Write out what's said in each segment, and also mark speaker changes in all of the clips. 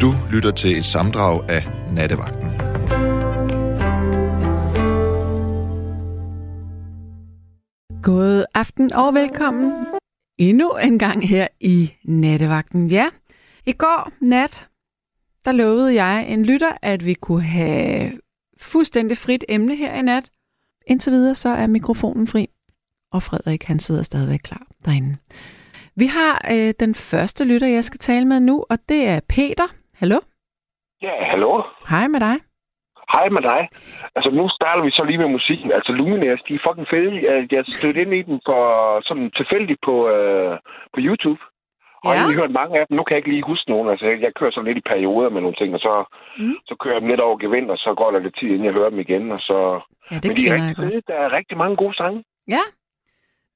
Speaker 1: Du lytter til et samdrag af Nattevagten.
Speaker 2: God aften og velkommen endnu en gang her i Nattevagten. Ja, i går nat, der lovede jeg en lytter, at vi kunne have fuldstændig frit emne her i nat. Indtil videre så er mikrofonen fri, og Frederik han sidder stadigvæk klar derinde. Vi har øh, den første lytter, jeg skal tale med nu, og det er Peter. Hallo?
Speaker 3: Ja, hallo.
Speaker 2: Hej med dig.
Speaker 3: Hej med dig. Altså, nu starter vi så lige med musikken. Altså, Lumineers, de er fucking fede. Jeg, stødte ind i den for sådan tilfældigt på, øh, på YouTube. Og
Speaker 2: Ja.
Speaker 3: jeg har hørt mange af dem. Nu kan jeg ikke lige huske nogen. Altså, jeg, kører sådan lidt i perioder med nogle ting, og så,
Speaker 2: Mm.
Speaker 3: så kører jeg dem lidt over gevind, og så går der lidt tid, inden jeg hører dem igen. Og så...
Speaker 2: Ja, det
Speaker 3: Men de er rigtig fede. Der er rigtig mange gode sange.
Speaker 2: Ja,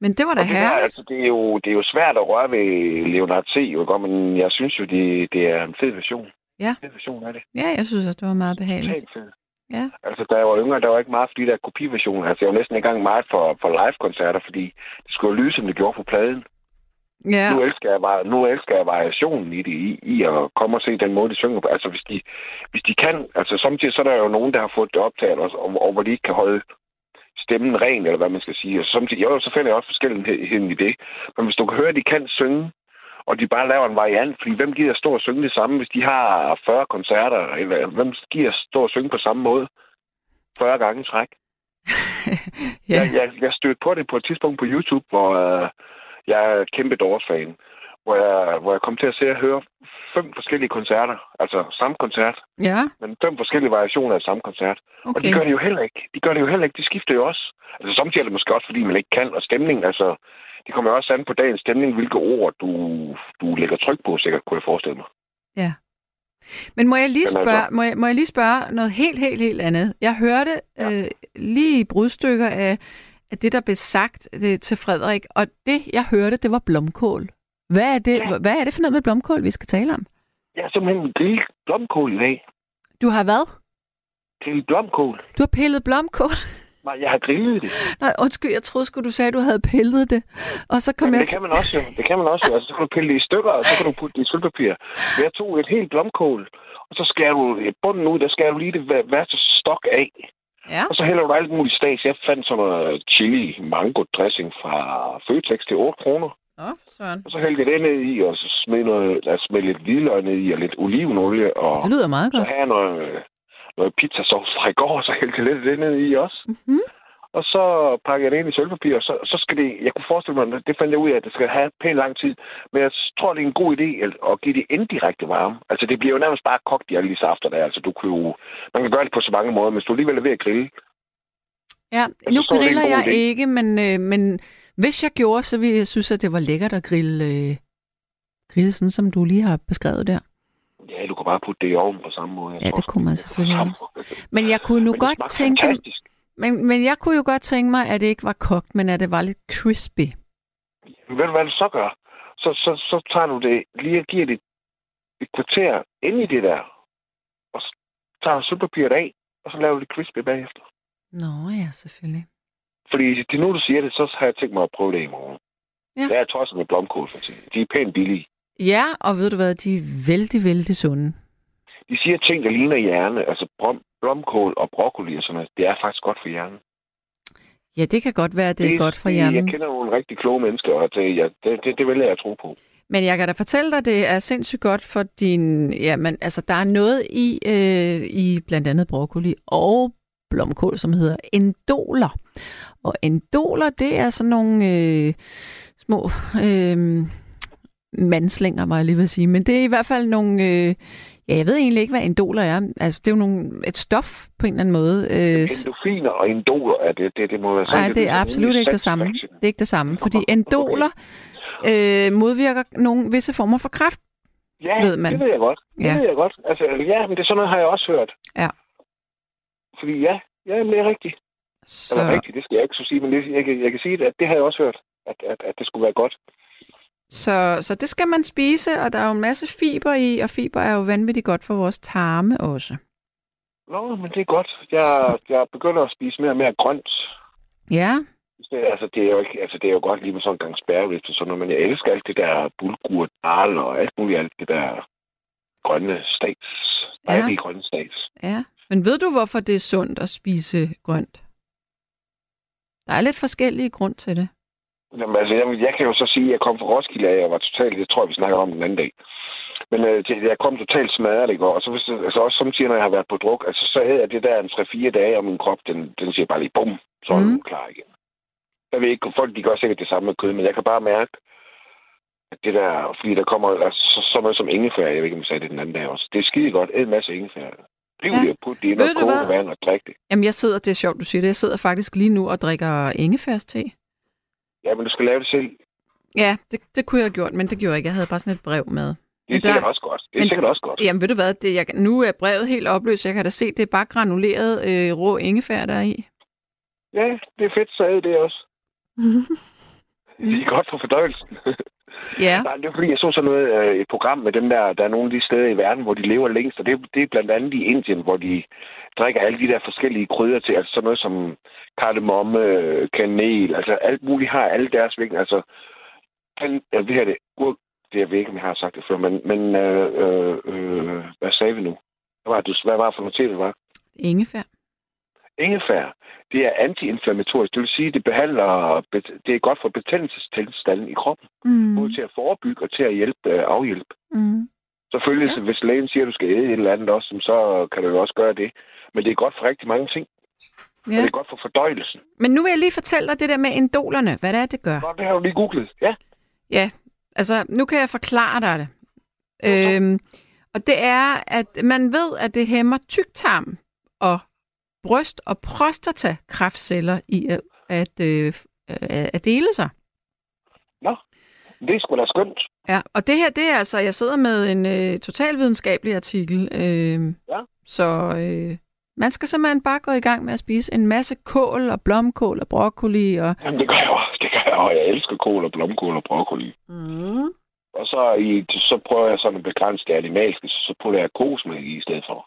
Speaker 2: men det var da
Speaker 3: Og det,
Speaker 2: herligt.
Speaker 3: altså, det, er jo, det er jo svært at røre ved Leonard C., jo, men jeg synes jo, det, det er en fed version.
Speaker 2: Ja.
Speaker 3: Fed version af det.
Speaker 2: Ja, jeg synes også, det var meget behageligt.
Speaker 3: Totalt fed.
Speaker 2: Ja.
Speaker 3: Altså, da jeg var yngre, der var ikke meget for de der kopiversioner. Altså, jeg var næsten ikke engang meget for, for live-koncerter, fordi det skulle jo lyde, som det gjorde på pladen.
Speaker 2: Ja,
Speaker 3: Nu, elsker jeg, nu elsker jeg variationen i det, i, i at komme og se den måde, de synger på. Altså, hvis de, hvis de kan... Altså, samtidig så er der jo nogen, der har fået det optaget, også, og, og hvor de ikke kan holde stemmen ren, eller hvad man skal sige. Og samtidig, jo, så finder jeg også forskelligheden i det. Men hvis du kan høre, at de kan synge, og de bare laver en variant, fordi hvem gider stå og synge det samme, hvis de har 40 koncerter, eller hvem gider stå og synge på samme måde 40 gange træk?
Speaker 2: ja.
Speaker 3: Jeg, jeg, jeg stødte på det på et tidspunkt på YouTube, hvor øh, jeg er kæmpe Doors-fan, hvor jeg, hvor jeg kom til at se og høre fem forskellige koncerter, altså samme koncert,
Speaker 2: ja,
Speaker 3: men fem forskellige variationer af samme koncert. Okay. Og de
Speaker 2: okay.
Speaker 3: gør det jo heller ikke. De gør det jo heller ikke. De skifter jo også. Altså samtidig er det måske også, fordi man ikke kan, og stemning, altså, det kommer jo også an på dagens stemning, hvilke ord du, du lægger tryk på, sikkert kunne jeg forestille mig.
Speaker 2: Ja. Men må jeg lige
Speaker 3: altså-
Speaker 2: spørge, må jeg, må jeg lige spørge noget helt, helt, helt andet? Jeg hørte
Speaker 3: Ja.
Speaker 2: øh, lige brudstykker af, af det, der blev sagt det, til Frederik, og det, jeg hørte, det var blomkål. Hvad er, det,
Speaker 3: Ja.
Speaker 2: hvad er det for noget med blomkål, vi skal tale om?
Speaker 3: Jeg har simpelthen grillet blomkål i dag.
Speaker 2: Du har hvad?
Speaker 3: Grillet blomkål.
Speaker 2: Du har pillet blomkål?
Speaker 3: Nej, jeg har grillet det.
Speaker 2: Nej, undskyld, jeg troede sgu, du sagde, at du havde pillet det. Og så kom
Speaker 3: Jamen,
Speaker 2: jeg
Speaker 3: det kan man også jo. Det kan man også jo. Altså, så kan du pille det i stykker, og så kan du putte det i sølvpapir. Men jeg tog et helt blomkål, og så skærer du bunden ud, der skærer du lige det værste stok af.
Speaker 2: Ja,
Speaker 3: Og så hælder du alt muligt stags. Jeg fandt sådan noget chili mango dressing fra Føtex til 8 kroner.
Speaker 2: Åh, Søren.
Speaker 3: Og så hældte jeg det ned i, og så smed, noget, altså smed lidt hvidløg ned i, og lidt olivenolie, og
Speaker 2: Det lyder meget
Speaker 3: så
Speaker 2: godt.
Speaker 3: havde jeg noget, noget pizzasauce fra i går, og så hældte jeg lidt det ned i også.
Speaker 2: Mm-hmm.
Speaker 3: Og så pakker jeg det ind i sølvpapir, og så, så skal det, jeg kunne forestille mig, det fandt jeg ud af, at det skal have pænt lang tid. Men jeg tror, det er en god idé at, give det indirekte varme. Altså, det bliver jo nærmest bare kogt i alle de safter der. Altså, du kan jo, man kan gøre det på så mange måder, men hvis du alligevel er ved at grille.
Speaker 2: Ja,
Speaker 3: Jeg
Speaker 2: nu
Speaker 3: er
Speaker 2: griller jeg
Speaker 3: idé.
Speaker 2: ikke, men, øh, men hvis jeg gjorde, så ville jeg synes, at det var lækkert at grille, øh, grille sådan, som du lige har beskrevet der.
Speaker 3: Ja, du kan bare putte det i ovnen på samme måde. Jeg
Speaker 2: Ja, det kunne man selvfølgelig også. Men jeg kunne nu
Speaker 3: Men
Speaker 2: godt tænke,
Speaker 3: fantastisk.
Speaker 2: men, men jeg kunne jo godt tænke mig, at det ikke var kogt, men at det var lidt crispy.
Speaker 3: Men ved du, hvad du så gør? Så, så, så tager du det lige og giver det et kvarter ind i det der. Og så tager du sølvpapiret af, og så laver du det crispy bagefter.
Speaker 2: Nå ja, selvfølgelig.
Speaker 3: Fordi det nu, du siger det, så har jeg tænkt mig at prøve det i morgen.
Speaker 2: Ja.
Speaker 3: Jeg er tosset med blomkål, for eksempel. De er pænt billige.
Speaker 2: Ja, og ved du hvad, de er vældig, vældig sunde.
Speaker 3: De siger ting, der ligner hjerne. Altså blom, blomkål og broccoli og sådan noget. Det er faktisk godt for hjernen.
Speaker 2: Ja, det kan godt være, at det er godt for
Speaker 3: det-
Speaker 2: hjernen.
Speaker 3: Jeg kender nogle rigtig kloge mennesker, og det, ja, det, det, det vælger jeg at tro på.
Speaker 2: Men jeg kan da fortælle dig, det er sindssygt godt for din... Ja, men altså, der er noget i, øh, i blandt andet broccoli og blomkål, som hedder endoler. Og endoler, det er sådan nogle øh, små øh, mandslinger, var jeg lige at sige. Men det er i hvert fald nogle... Øh, ja, jeg ved egentlig ikke, hvad endoler er. Altså, det er jo nogle, et stof på en eller anden måde. Øh,
Speaker 3: Endofiner og endoler, er det, det, det må være sådan.
Speaker 2: Nej, det er absolut ikke det samme. Det er ikke det samme, fordi endoler øh, modvirker nogle visse former for kræft.
Speaker 3: Ja,
Speaker 2: ved man.
Speaker 3: det ved jeg godt. Det
Speaker 2: Ja.
Speaker 3: ved jeg godt. Altså, ja, men det er sådan noget, har jeg også hørt.
Speaker 2: Ja.
Speaker 3: Fordi ja, ja men det er rigtigt.
Speaker 2: Så,
Speaker 3: Eller rigtigt, det skal jeg ikke så sige, men det, jeg, kan, jeg kan sige, at det har jeg også hørt, at, at, at det skulle være godt.
Speaker 2: så, så det skal man spise, og der er jo en masse fiber i, og fiber er jo vanvittigt godt for vores tarme også.
Speaker 3: Nå, men det er godt. Jeg, jeg begynder at spise mere og mere grønt.
Speaker 2: Ja,
Speaker 3: Det, altså, det er jo ikke, altså, det er jo godt lige med sådan en gang spærrevift og sådan noget, men jeg elsker alt det der bulgur, dal og alt muligt alt det der. grønne stats. Dejlige ja. grønne stats.
Speaker 2: Ja. Men ved du, hvorfor det er sundt at spise grønt? Der er lidt forskellige grund til det.
Speaker 3: Jamen, altså, jeg, jeg kan jo så sige, at jeg kom fra Roskilde og var totalt, det tror jeg, vi snakker om den anden dag. Men øh, jeg kom totalt smadret i går, og så hvis, altså også samtidig, når jeg har været på druk, altså så havde jeg det der en 3-4 dage, og min krop, den, den siger bare lige bum, så er mm. den klar igen. Jeg ved ikke, folk de gør sikkert det samme med kød, men jeg kan bare mærke, at det der, fordi der kommer altså, så, så noget som ingefær, jeg ved ikke, om jeg sagde det den anden dag også. Det er skide godt, en masse ingefær. Det er ja. putte det ind og koge vand og drikke det.
Speaker 2: Jamen, jeg sidder, det er sjovt, du siger det, jeg sidder faktisk lige nu og drikker ingefærste.
Speaker 3: Ja, men du skal lave det selv.
Speaker 2: Ja, det, det kunne jeg have gjort, men det gjorde jeg ikke. Jeg havde bare sådan et brev med.
Speaker 3: Det er sikkert også godt. Det er men, sikkert også godt.
Speaker 2: Jamen, ved du hvad, det, jeg, nu er brevet helt opløst. Jeg kan da se, det er bare granuleret øh, rå ingefær, der er i.
Speaker 3: Ja, det er fedt, så er det også. det er godt for fordøjelsen.
Speaker 2: Ja.
Speaker 3: Nej, det er fordi, jeg så sådan noget, øh, et program med dem der, der er nogle af de steder i verden, hvor de lever længst, og det, det er blandt andet i Indien, hvor de drikker alle de der forskellige krydder til, altså sådan noget som kardemomme, kanel, altså alt muligt har alle deres vægt, altså den, ja, det her det, det jeg ved ikke, om jeg har sagt det før, men, men øh, øh, øh, hvad sagde vi nu? Hvad var, det, hvad var for noget det var?
Speaker 2: Ingefær.
Speaker 3: Ingefær, det er antiinflammatorisk. Det vil sige, det behandler, det er godt for betændelsestilstanden i kroppen. Mm. Både til at forebygge og til at hjælpe, øh, afhjælpe. Mm. Selvfølgelig, ja. hvis lægen siger, at du skal æde et eller andet også, så kan du jo også gøre det. Men det er godt for rigtig mange ting. Ja. Og det er godt for fordøjelsen.
Speaker 2: Men nu vil jeg lige fortælle dig det der med indolerne. Hvad det er, det gør.
Speaker 3: Nå, det har du lige googlet. Ja.
Speaker 2: Ja, altså nu kan jeg forklare dig det. Øhm, og det er, at man ved, at det hæmmer tyktarm og bryst- og prostatakræftceller i at, at, øh, at dele sig.
Speaker 3: Nå, det er sgu da skønt.
Speaker 2: Ja, og det her, det er altså, jeg sidder med en øh, totalvidenskabelig artikel. Øh,
Speaker 3: ja.
Speaker 2: Så øh, man skal simpelthen bare gå i gang med at spise en masse kål og blomkål og broccoli. Og...
Speaker 3: Jamen, det gør jeg også. Det gør jeg også. Jeg elsker kål og blomkål og broccoli.
Speaker 2: Mm.
Speaker 3: Og så, i, så prøver jeg sådan at begrænse det animalske, så putter jeg kosmælk i stedet for.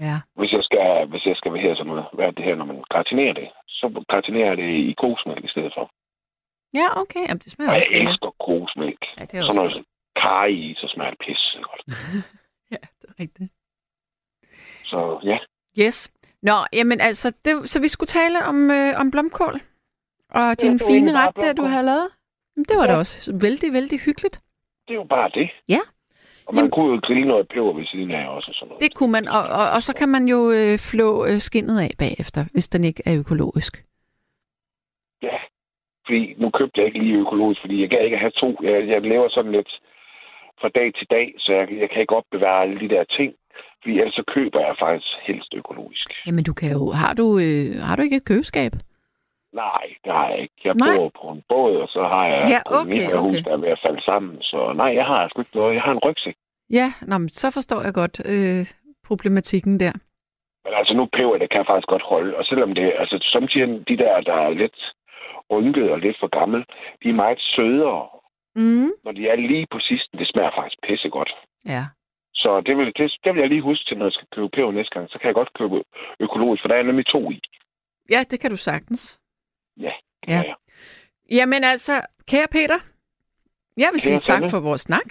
Speaker 2: Ja.
Speaker 3: Hvis jeg skal, hvis jeg skal være her sådan noget, hvad det her, når man gratinerer det, så gratinerer jeg det i kosmælk i stedet for.
Speaker 2: Ja, okay. Jamen, det smager
Speaker 3: og
Speaker 2: også
Speaker 3: jeg elsker kosmælk.
Speaker 2: Ja, det er
Speaker 3: sådan noget kaj i, så smager det pisse godt.
Speaker 2: ja, det er rigtigt.
Speaker 3: Så ja.
Speaker 2: Yes. Nå, jamen altså, det, så vi skulle tale om, øh, om blomkål. Og din ja, fine ret, der du har lavet. Det var ja. da også vældig, vældig hyggeligt.
Speaker 3: Det er jo bare det.
Speaker 2: Ja.
Speaker 3: Og man Jamen, kunne jo grille noget peber ved siden af også. Og sådan noget.
Speaker 2: Det kunne man, og, og, og så kan man jo øh, flå øh, skinnet af bagefter, hvis den ikke er økologisk.
Speaker 3: Ja, fordi nu købte jeg ikke lige økologisk, fordi jeg kan ikke have to. Jeg, jeg lever sådan lidt fra dag til dag, så jeg, jeg kan ikke opbevare alle de der ting. Fordi ellers så køber jeg faktisk helst økologisk.
Speaker 2: Jamen du kan jo, har du, øh, har du ikke et køleskab?
Speaker 3: Nej, det har jeg ikke. Jeg nej. bor på en båd, og så har jeg
Speaker 2: ja, okay,
Speaker 3: et hus, okay. der er ved at falde sammen. Så nej, jeg har sgu ikke noget. Jeg har en rygsæk.
Speaker 2: Ja, nå, men så forstår jeg godt øh, problematikken der.
Speaker 3: Men altså nu peber, det kan jeg faktisk godt holde. Og selvom det, altså samtidig de der, der er lidt rynket og lidt for gammel, de er meget sødere.
Speaker 2: Mm.
Speaker 3: Når de er lige på sidsten, det smager faktisk pissegodt.
Speaker 2: Ja.
Speaker 3: Så det vil, det, det vil jeg lige huske til, når jeg skal købe peber næste gang. Så kan jeg godt købe økologisk, for der er nemlig to i.
Speaker 2: Ja, det kan du sagtens.
Speaker 3: Ja, det
Speaker 2: ja.
Speaker 3: jeg.
Speaker 2: Jamen altså, kære Peter, jeg vil sige tak for vores snak.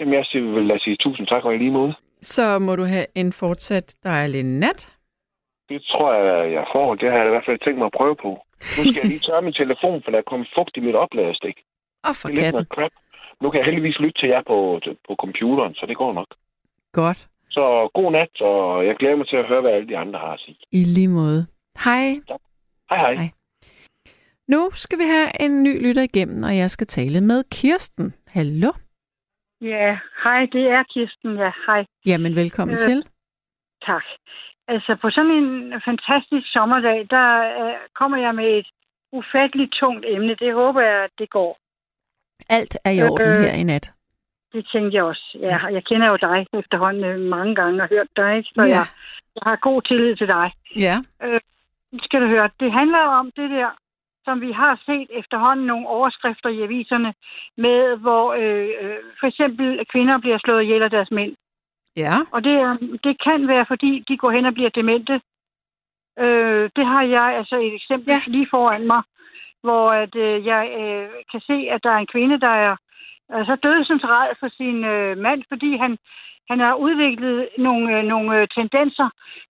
Speaker 3: Jamen, jeg vil lade sige tusind tak og i lige måde.
Speaker 2: Så må du have en fortsat dejlig nat.
Speaker 3: Det tror jeg, jeg får. Det har jeg i hvert fald tænkt mig at prøve på. Nu skal jeg lige tørre min telefon, for der er kommet fugt i mit opladerstik.
Speaker 2: Og for
Speaker 3: det er lidt crap. Nu kan jeg heldigvis lytte til jer på, på computeren, så det går nok.
Speaker 2: Godt.
Speaker 3: Så god nat, og jeg glæder mig til at høre, hvad alle de andre har at sige.
Speaker 2: I lige måde. Hej.
Speaker 3: Tak. Hej, hej. hej.
Speaker 2: Nu skal vi have en ny lytter igennem, og jeg skal tale med Kirsten. Hallo?
Speaker 4: Ja, hej, det er Kirsten, ja, hej.
Speaker 2: Jamen, velkommen øh, til.
Speaker 4: Tak. Altså, på sådan en fantastisk sommerdag, der øh, kommer jeg med et ufatteligt tungt emne. Det håber jeg, at det går.
Speaker 2: Alt er i orden øh, her i nat.
Speaker 4: Det tænkte jeg også. Ja, jeg kender jo dig efterhånden mange gange og hørt dig, så ja. jeg, jeg har god tillid til dig.
Speaker 2: Ja.
Speaker 4: Øh, skal du høre, det handler om det der som vi har set efterhånden nogle overskrifter i aviserne med, hvor øh, øh, for eksempel kvinder bliver slået ihjel af deres mænd.
Speaker 2: Ja.
Speaker 4: Og det, det kan være, fordi de går hen og bliver demente. Øh, det har jeg altså et eksempel ja. lige foran mig, hvor at, øh, jeg øh, kan se, at der er en kvinde, der er altså dødsensret for sin øh, mand, fordi han, han har udviklet nogle, øh, nogle øh, tendenser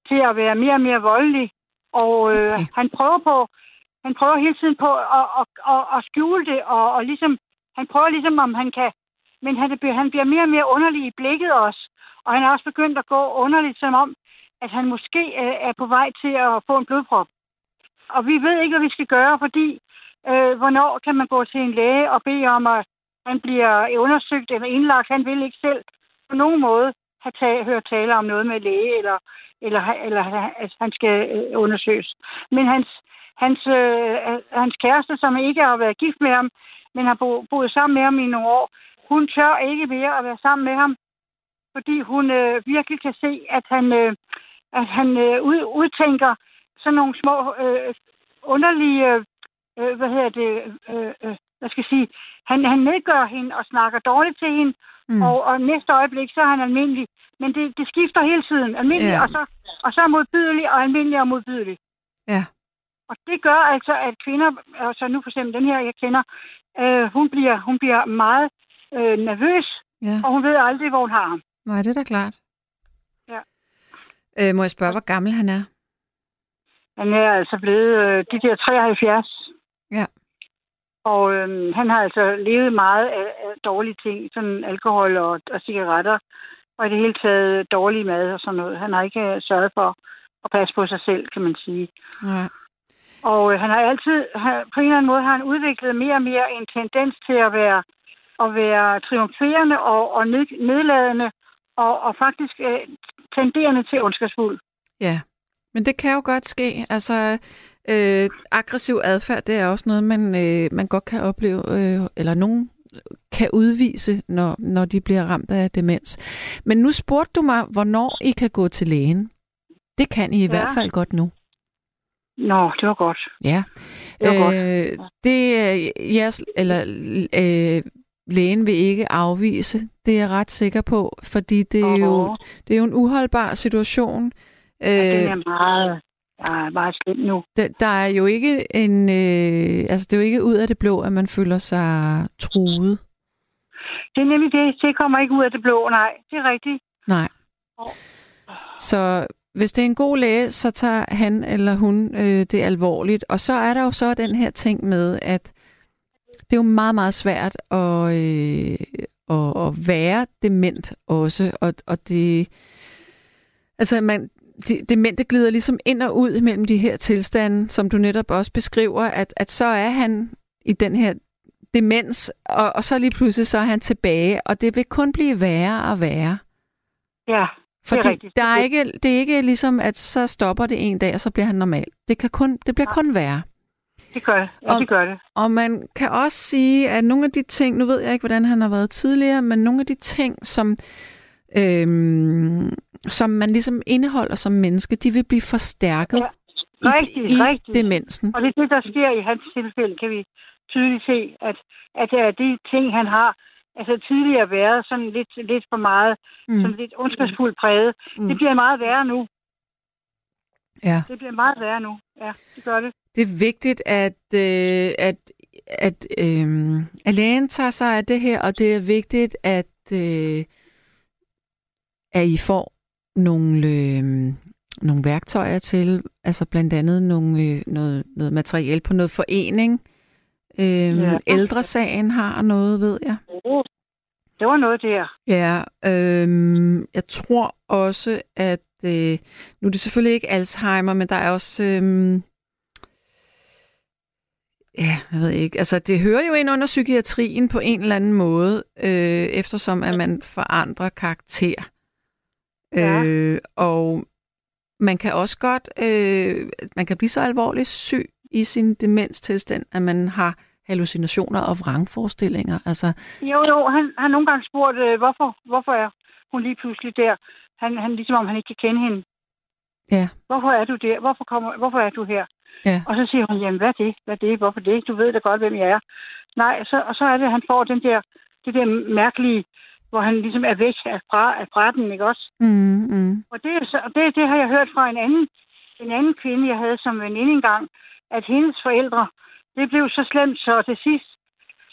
Speaker 4: til at være mere og mere voldelig. Og øh, okay. han prøver på, han prøver hele tiden på at, at, at, at skjule det, og, og ligesom, han prøver ligesom, om han kan, men han, han bliver mere og mere underlig i blikket også. Og han er også begyndt at gå underligt, som om, at han måske øh, er på vej til at få en blodprop. Og vi ved ikke, hvad vi skal gøre, fordi øh, hvornår kan man gå til en læge og bede om, at han bliver undersøgt eller indlagt. Han vil ikke selv på nogen måde have tale, hørt tale om noget med læge, eller, eller, eller at han skal øh, undersøges. Men hans, hans, øh, hans kæreste, som ikke har været gift med ham, men har bo, boet sammen med ham i nogle år, hun tør ikke mere at være sammen med ham, fordi hun øh, virkelig kan se, at han, øh, at han øh, ud, udtænker sådan nogle små øh, underlige, øh, hvad hedder det, øh, øh, hvad skal jeg sige, han, han nedgør hende og snakker dårligt til hende, mm. og, og næste øjeblik, så er han almindelig. Men det, det skifter hele tiden. Almindelig, yeah. og, så, og så modbydelig, og almindelig og modbydelig.
Speaker 2: Ja.
Speaker 4: Og det gør altså, at kvinder, altså nu for eksempel den her, jeg kender, øh, hun, bliver, hun bliver meget øh, nervøs, yeah. og hun ved aldrig, hvor hun har ham.
Speaker 2: Nej, det er da klart.
Speaker 4: Ja.
Speaker 2: Øh, må jeg spørge, hvor gammel han er?
Speaker 4: Han er altså blevet øh, de der 73.
Speaker 2: Ja.
Speaker 4: Og øh, han har altså levet meget af, af dårlige ting, sådan alkohol og, og cigaretter, og i det hele taget dårlig mad og sådan noget. Han har ikke øh, sørget for at passe på sig selv, kan man sige.
Speaker 2: Ja.
Speaker 4: Og øh, han har altid, han, på en eller anden måde har han udviklet mere og mere en tendens til at være, at være triumferende og, og ned, nedladende, og, og faktisk øh, tenderende til ondskabsfuld.
Speaker 2: Ja, men det kan jo godt ske. Altså, øh, aggressiv adfærd, det er også noget, man, øh, man godt kan opleve, øh, eller nogen kan udvise, når, når de bliver ramt af demens. Men nu spurgte du mig, hvornår I kan gå til lægen. Det kan I i ja. hvert fald godt nu.
Speaker 4: Nå, det var godt.
Speaker 2: Ja.
Speaker 4: Det var øh, godt.
Speaker 2: Det er jeres, eller øh, lægen vil ikke afvise, det er jeg ret sikker på, fordi det er, jo, det er jo en uholdbar situation.
Speaker 4: Ja, det er meget, er meget slemt nu.
Speaker 2: Der, der er jo ikke en, øh, altså det er jo ikke ud af det blå, at man føler sig truet.
Speaker 4: Det er nemlig det. Det kommer ikke ud af det blå, nej. Det er rigtigt.
Speaker 2: Nej. Så hvis det er en god læge, så tager han eller hun øh, det alvorligt. Og så er der jo så den her ting med, at det er jo meget, meget svært at, øh, at, at være dement også. Og, og det, altså man, de, demente glider ligesom ind og ud mellem de her tilstande, som du netop også beskriver, at, at så er han i den her demens, og, og så lige pludselig så er han tilbage, og det vil kun blive værre og værre.
Speaker 4: Ja,
Speaker 2: fordi
Speaker 4: det er rigtigt.
Speaker 2: Der er ikke, det er ikke ligesom, at så stopper det en dag, og så bliver han normal. Det, kan kun, det bliver ja. kun værre.
Speaker 4: Det gør det. Ja, og, det gør det.
Speaker 2: Og man kan også sige, at nogle af de ting, nu ved jeg ikke, hvordan han har været tidligere, men nogle af de ting, som, øhm, som man ligesom indeholder som menneske, de vil blive forstærket
Speaker 4: ja. Rigtig,
Speaker 2: i, i
Speaker 4: rigtig.
Speaker 2: demensen.
Speaker 4: Og det er det, der sker i hans tilfælde, kan vi tydeligt se, at, at, at de ting, han har, altså tidligere været sådan lidt, lidt for meget, mm. sådan lidt ondskabsfuldt præget, mm. det bliver meget værre nu.
Speaker 2: Ja.
Speaker 4: Det bliver meget værre nu. Ja, det gør det.
Speaker 2: Det er vigtigt, at, øh, at, at, øh, at lægen tager sig af det her, og det er vigtigt, at, øh, at I får nogle, øh, nogle værktøjer til, altså blandt andet nogle, øh, noget, noget materiale på noget forening. Øh, ja. Ældresagen har noget, ved jeg.
Speaker 4: Det var noget der.
Speaker 2: Ja, øh, jeg tror også, at øh, nu er det selvfølgelig ikke Alzheimer, men der er også... Øh, Ja, jeg ved ikke. Altså, det hører jo ind under psykiatrien på en eller anden måde, øh, eftersom at man forandrer karakter.
Speaker 4: Ja.
Speaker 2: Øh, og man kan også godt, øh, man kan blive så alvorligt syg i sin demenstilstand, at man har hallucinationer og vrangforestillinger. Altså,
Speaker 4: Jo, jo, han har nogle gange spurgt, øh, hvorfor, hvorfor er hun lige pludselig der? Han, han ligesom om han ikke kan kende hende.
Speaker 2: ja,
Speaker 4: Hvorfor er du der? Hvorfor, kommer, hvorfor er du her?
Speaker 2: ja,
Speaker 4: Og så siger hun, jamen hvad er det? Hvad er det? Hvorfor det? Du ved da godt, hvem jeg er. Nej, så, og så er det, at han får den der, det der mærkelige, hvor han ligesom er væk af fra, af fra den, ikke også?
Speaker 2: mm, mm,
Speaker 4: Og det, så, det, det har jeg hørt fra en anden, en anden kvinde, jeg havde som veninde engang, at hendes forældre, det blev så slemt, så til sidst,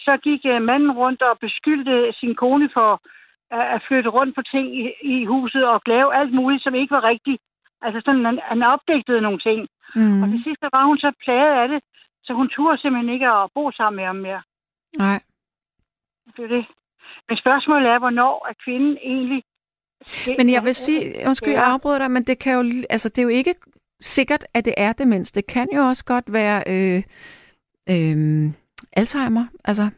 Speaker 4: så gik øh, manden rundt og beskyldte sin kone for at, flytte rundt på ting i, huset og lave alt muligt, som ikke var rigtigt. Altså sådan, han, han opdægtede nogle ting.
Speaker 2: Mm.
Speaker 4: Og til sidst der var hun så plaget af det, så hun turde simpelthen ikke at bo sammen med ham mere.
Speaker 2: Nej.
Speaker 4: Det er det. Men spørgsmålet er, hvornår er kvinden egentlig...
Speaker 2: Men jeg vil sige, undskyld, jeg afbryder dig, men det kan jo, altså det er jo ikke sikkert, at det er demens. Det kan jo også godt være øh, øh, Alzheimer. Altså,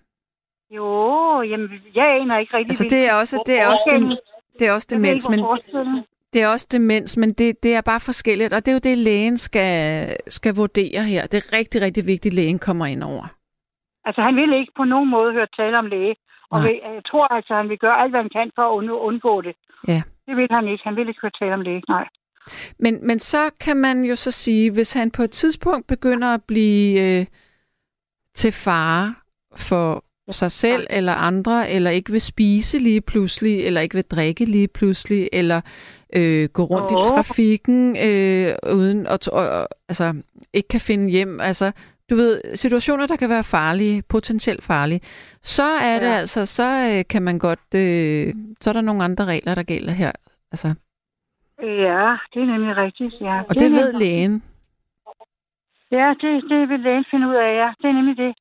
Speaker 4: Jo, jamen, jeg aner ikke rigtig...
Speaker 2: altså det er også, det er også, dem, det er også demens, men det er også demens, men det, det er bare forskelligt, og det er jo det, lægen skal, skal vurdere her. Det er rigtig, rigtig vigtigt, at lægen kommer ind over.
Speaker 4: Altså, han vil ikke på nogen måde høre tale om læge. Og
Speaker 2: Nej.
Speaker 4: vil, jeg tror altså, han vil gøre alt, hvad han kan for at und- undgå det.
Speaker 2: Ja.
Speaker 4: Det vil han ikke. Han vil ikke høre tale om læge, nej.
Speaker 2: Men, men så kan man jo så sige, hvis han på et tidspunkt begynder at blive øh, til fare for sig selv eller andre, eller ikke vil spise lige pludselig, eller ikke vil drikke lige pludselig, eller øh, gå rundt i
Speaker 4: Åh.
Speaker 2: trafikken øh, uden at og, altså ikke kan finde hjem, altså du ved, situationer, der kan være farlige, potentielt farlige, så er det
Speaker 4: Ja.
Speaker 2: altså, så øh, kan man godt, øh, så er der nogle andre regler, der gælder her. Altså,
Speaker 4: Ja, det er nemlig rigtigt, ja.
Speaker 2: og det
Speaker 4: er
Speaker 2: ved lægen.
Speaker 4: Ja, det, det vil lægen finde ud af, ja. Det er nemlig det.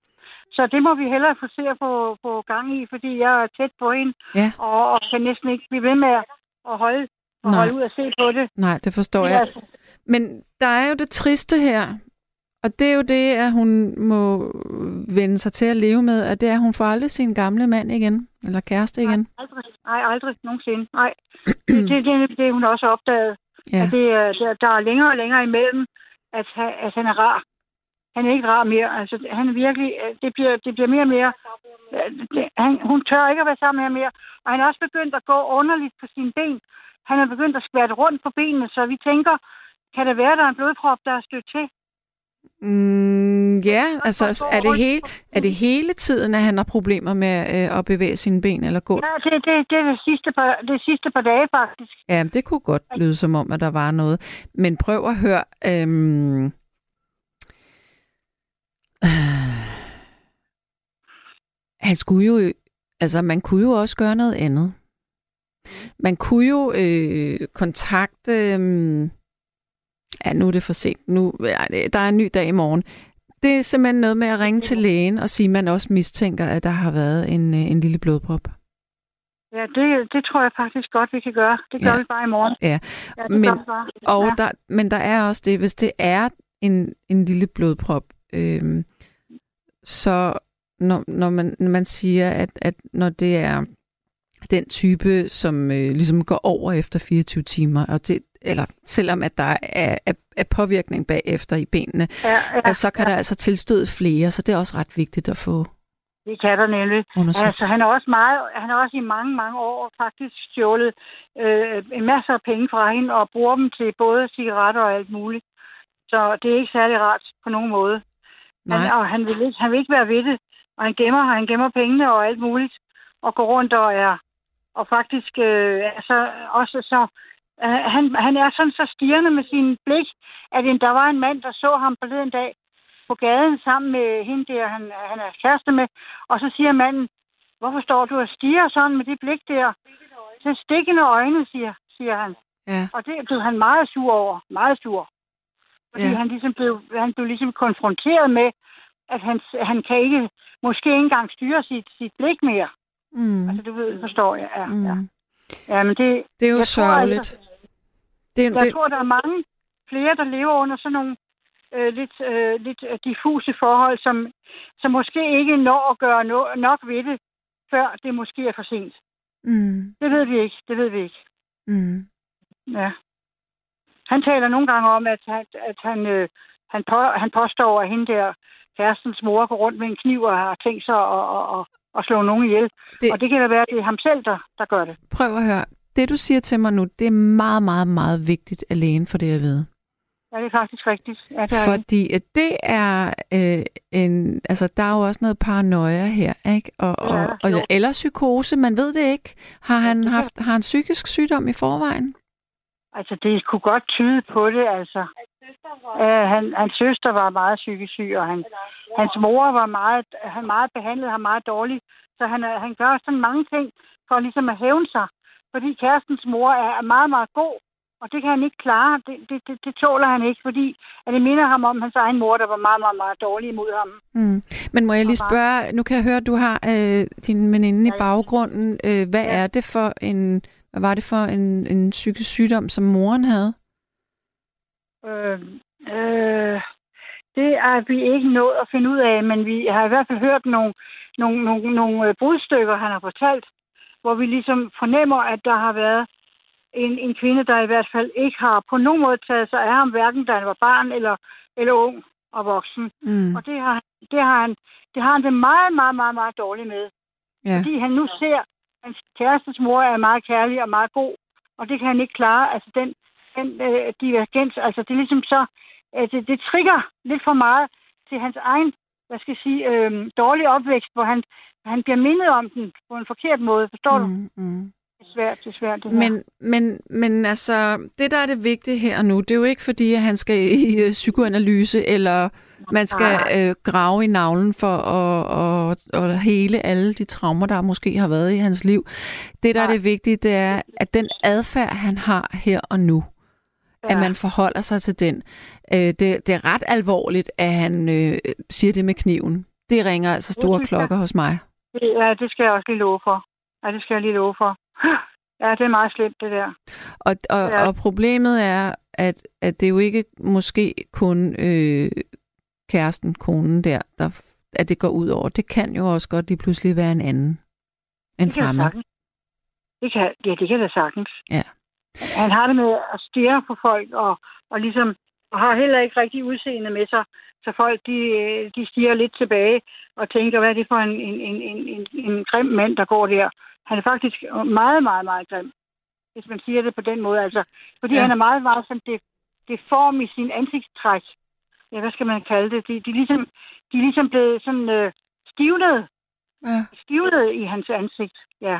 Speaker 4: Så det må vi hellere få se at få, få gang i, fordi jeg er tæt på hende,
Speaker 2: Ja.
Speaker 4: og, og kan næsten ikke blive ved med at at holde, og
Speaker 2: Nej.
Speaker 4: holde ud og se på det.
Speaker 2: Nej, det forstår
Speaker 4: Det er
Speaker 2: jeg.
Speaker 4: altså-
Speaker 2: Men der er jo det triste her, og det er jo det, at hun må vende sig til at leve med, at det er, at hun får aldrig sin gamle mand igen, eller kæreste igen.
Speaker 4: Aldrig. Nej, aldrig nogensinde. Nej. Det, det, det er det, hun også opdaget.
Speaker 2: Ja.
Speaker 4: At det, er- der, der er længere og længere imellem, at, han, at han er rar. Han er ikke rar mere. Altså, han er virkelig... Øh, det bliver, det bliver mere og mere... Øh, det, han, hun tør ikke at være sammen med ham mere. Og han er også begyndt at gå underligt på sine ben. Han er begyndt at skvatte rundt på benene, så vi tænker, kan det være, at der er en blodprop, der er stødt til?
Speaker 2: Mm, ja, altså er det, hele, er det hele tiden, at han har problemer med øh, at bevæge sine ben eller gå?
Speaker 4: Ja, det, det, det er det sidste, par, det sidste par dage, faktisk.
Speaker 2: Ja, det kunne godt lyde som om, at der var noget. Men prøv at høre. Øhm, han skulle jo, altså man kunne jo også gøre noget andet. Man kunne jo øh, kontakte, øh, ja nu er det for sent, nu, ja, der er en ny dag i morgen. Det er simpelthen noget med at ringe til lægen og sige, at man også mistænker, at der har været en, øh, en lille blodprop.
Speaker 4: Ja, det, det tror jeg faktisk godt, vi kan gøre. Det gør
Speaker 2: Ja.
Speaker 4: vi bare i morgen.
Speaker 2: Ja.
Speaker 4: ja
Speaker 2: Men-
Speaker 4: bare.
Speaker 2: Og
Speaker 4: ja.
Speaker 2: der, men der er også det, hvis det er en, en lille blodprop, øhm, så når, når, man, når man siger, at, at når det er den type, som øh, ligesom går over efter 24 timer, og det, eller selvom at der er, er, er påvirkning bagefter i benene,
Speaker 4: ja, ja,
Speaker 2: ja, så kan ja. der altså tilstøde flere, så det er også ret vigtigt at få
Speaker 4: det kan der nemlig.
Speaker 2: undersøgt.
Speaker 4: Altså, han er også meget, han har også i mange, mange år faktisk stjålet øh, en masse af penge fra hende og bruger dem til både cigaretter og alt muligt. Så det er ikke særlig rart på nogen måde.
Speaker 2: Nej.
Speaker 4: Han, og han vil, ikke, han vil ikke være ved det. Og han gemmer, han gemmer pengene og alt muligt. Og går rundt og er... Og faktisk øh, altså, også så... Øh, han, han er sådan så stirrende med sin blik, at en, der var en mand, der så ham forleden dag på gaden sammen med hende der, han, han er kæreste med. Og så siger manden, hvorfor står du og stiger sådan med det blik der? Er stikkende øjne, siger, siger han.
Speaker 2: Ja.
Speaker 4: Og det blev han meget sur over. Meget sur. Fordi
Speaker 2: Ja.
Speaker 4: han, ligesom blev, han blev ligesom konfronteret med, at han, han kan ikke, måske ikke engang styre sit, sit blik mere.
Speaker 2: Mm.
Speaker 4: Altså, du ved, forstår jeg. Ja,
Speaker 2: Mm.
Speaker 4: ja. ja men det,
Speaker 2: Det er jo
Speaker 4: tror
Speaker 2: sørgeligt.
Speaker 4: altså-
Speaker 2: det,
Speaker 4: jeg
Speaker 2: det,
Speaker 4: tror, der er mange flere, der lever under sådan nogle øh, lidt, øh, lidt øh, diffuse forhold, som, som måske ikke når at gøre no, nok ved det, før det måske er for sent.
Speaker 2: mm.
Speaker 4: Det ved vi ikke. Det ved vi ikke.
Speaker 2: Mm.
Speaker 4: Ja. Han taler nogle gange om, at han, at han, øh, han, på, han påstår, at hende der kærestens mor går rundt med en kniv og har tænkt sig at, at, at, at slå nogen ihjel.
Speaker 2: Det-
Speaker 4: Det... Og det kan da være, at det er ham selv, der, der gør det.
Speaker 2: Prøv at høre. Det, du siger til mig nu, det er meget, meget, meget vigtigt, at lægen får det at vide.
Speaker 4: Ja, det er faktisk rigtigt. Ja, det er.
Speaker 2: Fordi at det er øh, en... Altså, der er jo også noget paranoia her, ikke? Og,
Speaker 4: Ja,
Speaker 2: og, og,
Speaker 4: jo.
Speaker 2: eller psykose, man ved det ikke. Har han haft har han psykisk sygdom i forvejen?
Speaker 4: Altså, det kunne godt tyde på det, altså. Øh, han, hans søster var meget psykisk syg, og han, hans mor var meget, han meget behandlet ham meget dårligt. Så han, han gør sådan mange ting for ligesom at hævne sig. Fordi kærestens mor er meget, meget god, og det kan han ikke klare. Det, det, det, det tåler han ikke, fordi at det minder ham om hans egen mor, der var meget, meget, meget dårlig imod ham.
Speaker 2: Mm. Men må jeg lige spørge, nu kan jeg høre, at du har øh, din veninde i
Speaker 4: Ja.
Speaker 2: baggrunden. Øh, hvad
Speaker 4: Ja.
Speaker 2: er det for en, hvad var det for en, en psykisk sygdom, som moren havde?
Speaker 4: Øh, øh, det er vi ikke nået at finde ud af, men vi har i hvert fald hørt nogle, nogle, nogle, nogle øh, brudstykker, han har fortalt, hvor vi ligesom fornemmer, at der har været en, en kvinde, der i hvert fald ikke har på nogen måde taget sig af ham, hverken da han var barn eller, eller ung og voksen.
Speaker 2: Mm.
Speaker 4: Og det har, det, har han, det har han det meget, meget, meget, meget dårligt med.
Speaker 2: Ja.
Speaker 4: Fordi han nu ser, at hans kærestes mor er meget kærlig og meget god, og det kan han ikke klare. Altså den, den øh, divergens, altså det er ligesom så, at det, det trigger lidt for meget til hans egen, hvad skal jeg sige, øh, dårlige opvækst, hvor han, han bliver mindet om den på en forkert måde. Forstår du?
Speaker 2: Mm, mm.
Speaker 4: Det er svært, det er svært. Det.
Speaker 2: Men, men, men altså, det der er det vigtige her og nu, det er jo ikke fordi, at han skal i øh, psykoanalyse, eller man skal øh, grave i navlen for at, at, at hele alle de traumer, der måske har været i hans liv. Det, der er det vigtige, det er, at den adfærd, han har her og nu, ja. at man forholder sig til den. Øh, det, det er ret alvorligt, at han øh, siger det med kniven. Det ringer altså store klokker hos mig.
Speaker 4: Ja, det skal jeg også lige love for. Ja, det skal jeg lige love for. Ja, det er meget slemt, det der.
Speaker 2: Og, og,
Speaker 4: Ja.
Speaker 2: og problemet er, at, at det er jo ikke måske kun øh, kæresten, konen der, der, at det går ud over. Det kan jo også godt lige pludselig være en anden. En
Speaker 4: Det kan
Speaker 2: fremmed.
Speaker 4: det sagtens. Det kan, ja, det kan det sagtens.
Speaker 2: Ja.
Speaker 4: Han har det med at stirre på folk, og, og ligesom og har heller ikke rigtig udseende med sig, så folk de, øh, de stiger lidt tilbage og tænker, hvad er det for en, en, en, en, en, en grim mand, der går der. Han er faktisk meget, meget, meget grim, hvis man siger det på den måde. Altså, fordi
Speaker 2: Ja.
Speaker 4: han er meget, meget sådan det, det form i sin ansigtstræk. Ja, hvad skal man kalde det? De, de, er ligesom, de er ligesom blevet sådan øh, stivnet
Speaker 2: Ja.
Speaker 4: stivnet i hans ansigt. Ja.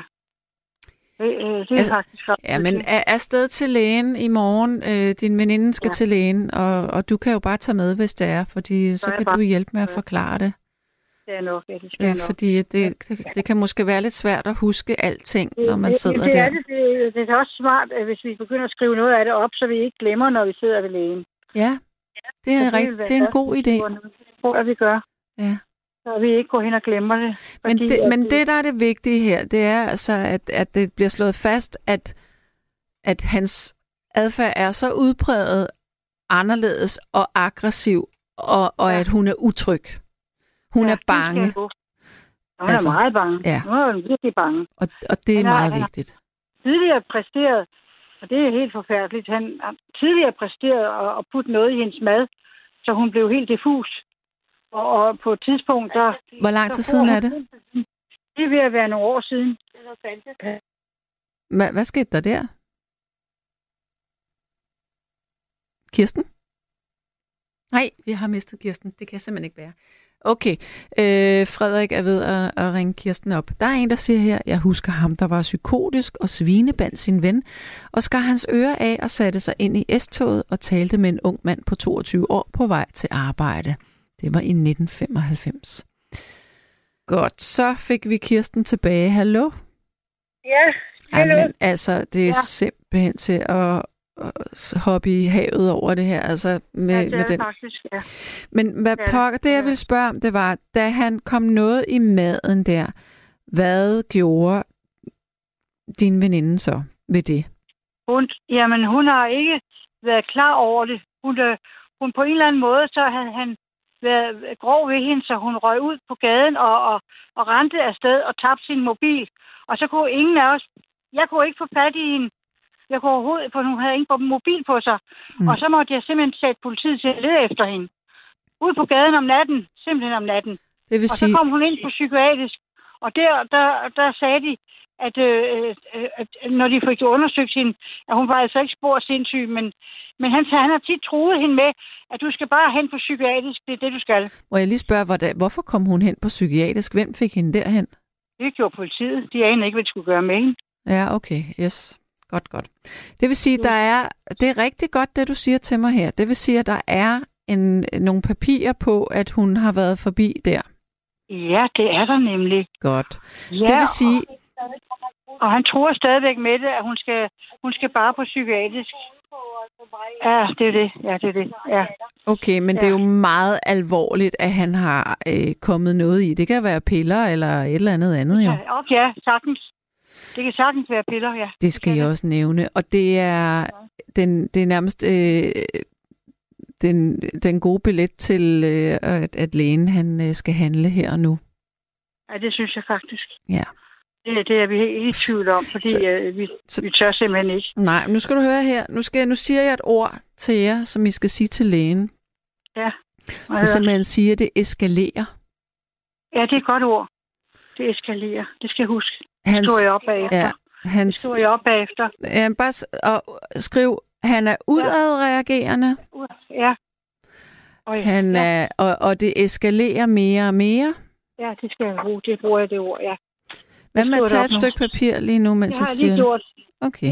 Speaker 4: Det, øh, det er
Speaker 2: Altså,
Speaker 4: faktisk ret
Speaker 2: Ja, men er afsted til lægen i morgen. Øh, din veninde skal ja. Til lægen, og, og du kan jo bare tage med, hvis det er, fordi så
Speaker 4: er
Speaker 2: kan
Speaker 4: bare-
Speaker 2: du hjælpe med at forklare det.
Speaker 4: Det er nok, ja, det
Speaker 2: Ja, fordi det, det, det kan måske være lidt svært at huske alting, når man
Speaker 4: det,
Speaker 2: sidder
Speaker 4: det,
Speaker 2: der.
Speaker 4: Er det, det, det er også smart, at hvis vi begynder at skrive noget af det op, så vi ikke glemmer, når vi sidder ved lægen.
Speaker 2: Ja, det er,
Speaker 4: vil være
Speaker 2: det er en god idé.
Speaker 4: Det tror jeg, vi gør.
Speaker 2: Ja.
Speaker 4: Så vi ikke går hen og glemmer det.
Speaker 2: Men, det, men det, der er det vigtige her, det er altså, at, at det bliver slået fast, at, at hans adfærd er så udpræget anderledes og aggressiv, og, og
Speaker 4: Ja.
Speaker 2: at hun er utryg. Hun
Speaker 4: ja,
Speaker 2: er bange.
Speaker 4: Hun
Speaker 2: Altså,
Speaker 4: er meget bange.
Speaker 2: ja.
Speaker 4: Hun er virkelig bange.
Speaker 2: og, og det er
Speaker 4: Han
Speaker 2: meget
Speaker 4: han er-
Speaker 2: vigtigt.
Speaker 4: Tidligere præsteret, og det er helt forfærdeligt, han har tidligere præsteret at, at putte noget i hendes mad, så hun blev helt diffus. Og, og på et tidspunkt, der...
Speaker 2: Hvor lang tid siden er det?
Speaker 4: Det er ved at være nogle år siden.
Speaker 2: Hvad, hvad skete der der? Kirsten? Nej, vi har mistet Kirsten. Det kan jeg simpelthen ikke være. Okay, øh, Frederik er ved at, at ringe Kirsten op. Der er en, der siger her, jeg husker ham, der var psykotisk og svinebandt sin ven, og skar hans øre af og satte sig ind i S-toget og talte med en ung mand på 22 år på vej til arbejde. Det var i 1995. Godt, så fik vi Kirsten tilbage. Hallo?
Speaker 4: Ja,
Speaker 2: Jamen, altså, det er ja. Simpelthen til at hoppe i havet over det her, altså med,
Speaker 4: ja det
Speaker 2: med den.
Speaker 4: faktisk, ja.
Speaker 2: Men hvad
Speaker 4: det er det.
Speaker 2: pokker, det jeg ville spørge om, det var, da han kom noget i maden der, hvad gjorde din veninde så ved det?
Speaker 4: Hun, jamen, hun har ikke været klar over det. Hun, øh, hun på en eller anden måde, så havde han været grov ved hende, så hun røg ud på gaden og, og, og rendte afsted og tabte sin mobil. Og så kunne ingen af os, jeg kunne ikke få fat i hende. Jeg kunne overhovedet, for hun havde ingen mobil på sig.
Speaker 2: Mm.
Speaker 4: Og så måtte jeg simpelthen sætte politiet til at lede efter hende. Ud på gaden om natten, simpelthen om natten.
Speaker 2: Det vil
Speaker 4: Og så
Speaker 2: sige,
Speaker 4: kom hun ind på psykiatrisk, og der, der, der sagde de, at, øh, øh, at når de fik undersøgt hende, at hun var altså ikke spor sindssyg, men, men han, han har tit truet hende med, at du skal bare hen på psykiatrisk, det er det, du skal.
Speaker 2: må jeg lige spørge, hvordan, hvorfor kom hun hen på psykiatrisk? Hvem fik hende derhen?
Speaker 4: Det gjorde politiet. De anede ikke, hvad de skulle gøre med hende.
Speaker 2: Ja, okay, yes. Godt, godt. Det vil sige,
Speaker 4: Ja.
Speaker 2: der er, det er rigtig godt, det du siger til mig her. Det vil sige, at der er en, nogle papirer på, at hun har været forbi der.
Speaker 4: Ja, det er der nemlig.
Speaker 2: Godt.
Speaker 4: Ja,
Speaker 2: Det vil sige,
Speaker 4: og han tror stadigvæk med det, at hun skal, hun skal bare på psykiatrisk. Ja, det er det. Ja, det er det. Ja.
Speaker 2: okay, men det er jo meget alvorligt, at han har øh, kommet noget i. Det kan være piller eller et eller andet andet, jo.
Speaker 4: Ja, okay, ja, sagtens. Det kan sagtens være piller, ja.
Speaker 2: Det skal jeg også nævne. Og det er, den, det er nærmest øh, den, den gode billet til, øh, at, at lægen han øh, skal handle her og nu.
Speaker 4: Ja, det synes jeg faktisk.
Speaker 2: Ja.
Speaker 4: Det, det er vi helt i tvivl om, fordi
Speaker 2: Så-
Speaker 4: øh, vi,
Speaker 2: så-
Speaker 4: vi tør simpelthen ikke.
Speaker 2: Nej, nu skal du høre her. Nu, skal, nu siger jeg et ord til jer, som I skal sige til lægen.
Speaker 4: Ja.
Speaker 2: Du kan simpelthen sige, at det eskalerer.
Speaker 4: Ja, det er et godt ord. Det eskalerer. Det skal jeg huske. Det
Speaker 2: Hans,
Speaker 4: står jeg op bagefter.
Speaker 2: ja.
Speaker 4: Det
Speaker 2: hans,
Speaker 4: står jeg op bagefter.
Speaker 2: ja, bare og skriv, han er udadreagerende,
Speaker 4: Ja. Og,
Speaker 2: han
Speaker 4: ja.
Speaker 2: er, og, og det eskalerer mere og mere.
Speaker 4: ja, det skal jeg bruge. Det bruger jeg det ord, ja.
Speaker 2: Hvad med at tage
Speaker 4: det
Speaker 2: et stykke papir lige nu, mens
Speaker 4: Det
Speaker 2: jeg
Speaker 4: jeg
Speaker 2: siger
Speaker 4: lige
Speaker 2: det?
Speaker 4: gjort.
Speaker 2: Okay.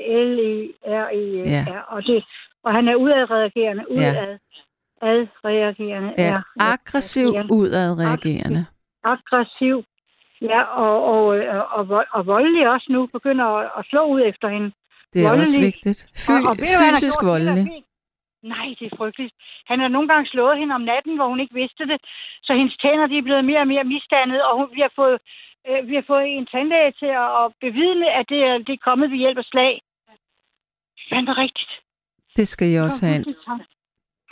Speaker 4: E-S-K-A-L-E-R-E.
Speaker 2: Ja.
Speaker 4: Ja. Og, det, og han er udadreagerende. Udad. Adreagerende.
Speaker 2: Ja,
Speaker 4: er-
Speaker 2: aggressiv
Speaker 4: reagerende.
Speaker 2: udadreagerende.
Speaker 4: Aggressiv. Ja, og, og, og, og, vold- og voldelig også nu begynder at, at slå ud efter hende.
Speaker 2: Det er også
Speaker 4: Voldelig.
Speaker 2: vigtigt. Fy,
Speaker 4: og, og
Speaker 2: fysisk
Speaker 4: gjort? Det
Speaker 2: voldelig.
Speaker 4: helt- Nej, det er frygteligt. Han har nogle gange slået hende om natten, hvor hun ikke vidste det. Så hendes tænder de er blevet mere og mere misdannet, og hun, vi, har fået, øh, vi har fået en tandlæge til at, at bevidne, at det er, det er kommet ved hjælp af slag. Fandt det rigtigt.
Speaker 2: Det skal jeg også have.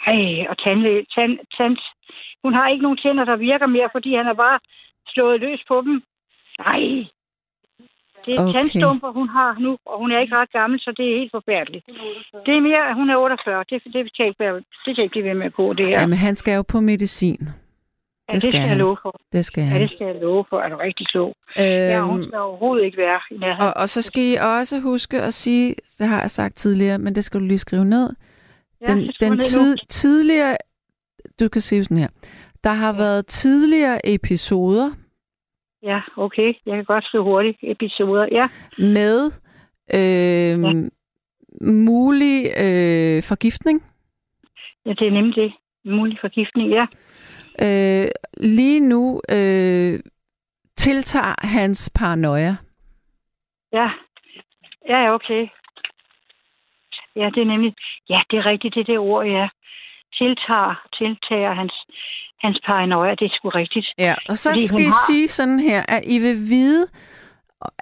Speaker 4: Ej, og tandlæge, tand, tand, hun har ikke nogen tænder, der virker mere, fordi han har bare slået løs på dem. Nej. Det er
Speaker 2: Okay.
Speaker 4: tandstumper, hun har nu, og hun er ikke ret gammel, så det er helt forfærdeligt. Det er mere, hun er 48. Det, det, kan, ikke være, det kan ikke blive ved med at gå, det her.
Speaker 2: Jamen, han skal jo på medicin.
Speaker 4: ja,
Speaker 2: skal
Speaker 4: det skal jeg love for.
Speaker 2: Det skal
Speaker 4: Ja,
Speaker 2: han.
Speaker 4: det skal jeg love for. Er du rigtig klog? Ja, hun
Speaker 2: Øhm,
Speaker 4: skal overhovedet ikke være i nærheden.
Speaker 2: og, og så skal I også huske at sige, det har jeg sagt tidligere, men det skal du lige skrive ned.
Speaker 4: Ja,
Speaker 2: Den, den
Speaker 4: nu.
Speaker 2: tid, tidligere, du kan sige sådan her, der har
Speaker 4: Ja.
Speaker 2: været tidligere episoder
Speaker 4: Ja, okay. Jeg kan godt skrive hurtigt. Episoder. Ja,
Speaker 2: med øh,
Speaker 4: Ja.
Speaker 2: mulig øh, forgiftning.
Speaker 4: ja, det er nemlig det. Mulig forgiftning, ja.
Speaker 2: Øh, lige nu øh, tiltager hans paranoia.
Speaker 4: Ja, ja, ja, okay. Ja, det er nemlig... Ja, det er rigtigt, det er det ord, ja. Tiltager, tiltager hans, hans paranoia, det er sgu rigtigt.
Speaker 2: Ja, og så
Speaker 4: Fordi
Speaker 2: skal I
Speaker 4: har-
Speaker 2: sige sådan her, at I vil vide,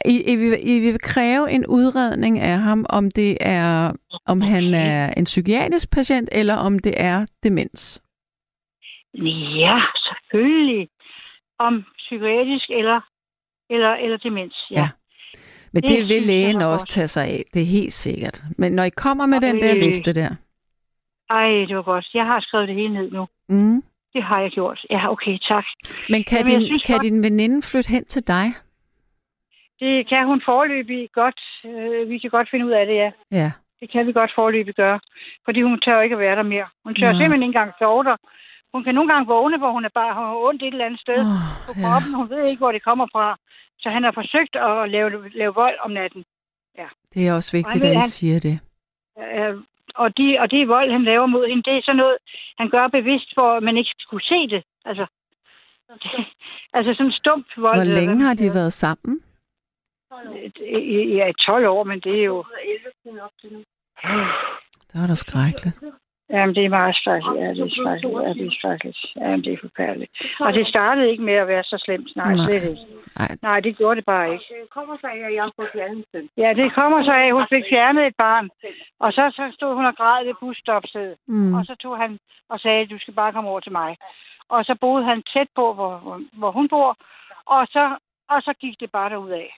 Speaker 2: I, I, vil, I vil kræve en udredning af ham, om det er, om han er en psykiatrisk patient, eller om det er demens.
Speaker 4: Ja, selvfølgelig. Om psykiatrisk eller, eller, eller demens, ja.
Speaker 2: Ja. Men det,
Speaker 4: Det
Speaker 2: vil lægen også
Speaker 4: godt.
Speaker 2: tage sig af, det er helt sikkert. Men når I kommer med den der liste der,
Speaker 4: Ej, det var godt. Jeg har skrevet det hele ned nu.
Speaker 2: mm.
Speaker 4: Det har jeg gjort. Ja, okay, tak.
Speaker 2: men kan,
Speaker 4: Jamen,
Speaker 2: din,
Speaker 4: synes
Speaker 2: kan
Speaker 4: godt-
Speaker 2: din veninde flytte hen til dig?
Speaker 4: Det kan hun forløbig godt. Øh, vi kan godt finde ud af det, ja.
Speaker 2: Ja.
Speaker 4: Det kan vi godt forløbig gøre. Fordi hun tør ikke at være der mere. Hun tør
Speaker 2: Nå.
Speaker 4: simpelthen ikke engang sove der. Hun kan nogle gange vågne, hvor hun er bare har ondt et eller andet sted
Speaker 2: Oh,
Speaker 4: på
Speaker 2: ja.
Speaker 4: kroppen. Hun ved ikke, hvor det kommer fra. Så han har forsøgt at lave, lave vold om natten.
Speaker 2: Det er også vigtigt,
Speaker 4: Ej,
Speaker 2: at I
Speaker 4: han-
Speaker 2: siger det.
Speaker 4: Øh, og, de, og det vold, han laver mod hende, det er sådan noget, han gør bevidst, for at man ikke skulle se det. Altså, det, altså sådan stump vold.
Speaker 2: Hvor længe har de været sammen?
Speaker 4: I, ja, i 12 år, men det er jo...
Speaker 2: Det var da skrækkeligt.
Speaker 4: Jamen, det er meget skrækkeligt. Ja, det er skrækkeligt. Ja, det er skrækkeligt. Jamen, det er forfærdeligt. Og det startede ikke med at være så slemt. Nej,
Speaker 2: Nej.
Speaker 4: slet ikke.
Speaker 2: Nej.
Speaker 4: Nej, det gjorde det bare ikke.
Speaker 5: Det kommer så af, at jeg har fået fjernet.
Speaker 4: Ja, det kommer så af, at hun fik fjernet et barn. Og så, så stod hun og græd ved busstopstedet.
Speaker 2: Mm.
Speaker 4: Og så tog han og sagde, du skal bare komme over til mig. Og så boede han tæt på, hvor, hvor, hvor hun bor. Og så, og så gik det bare derud af.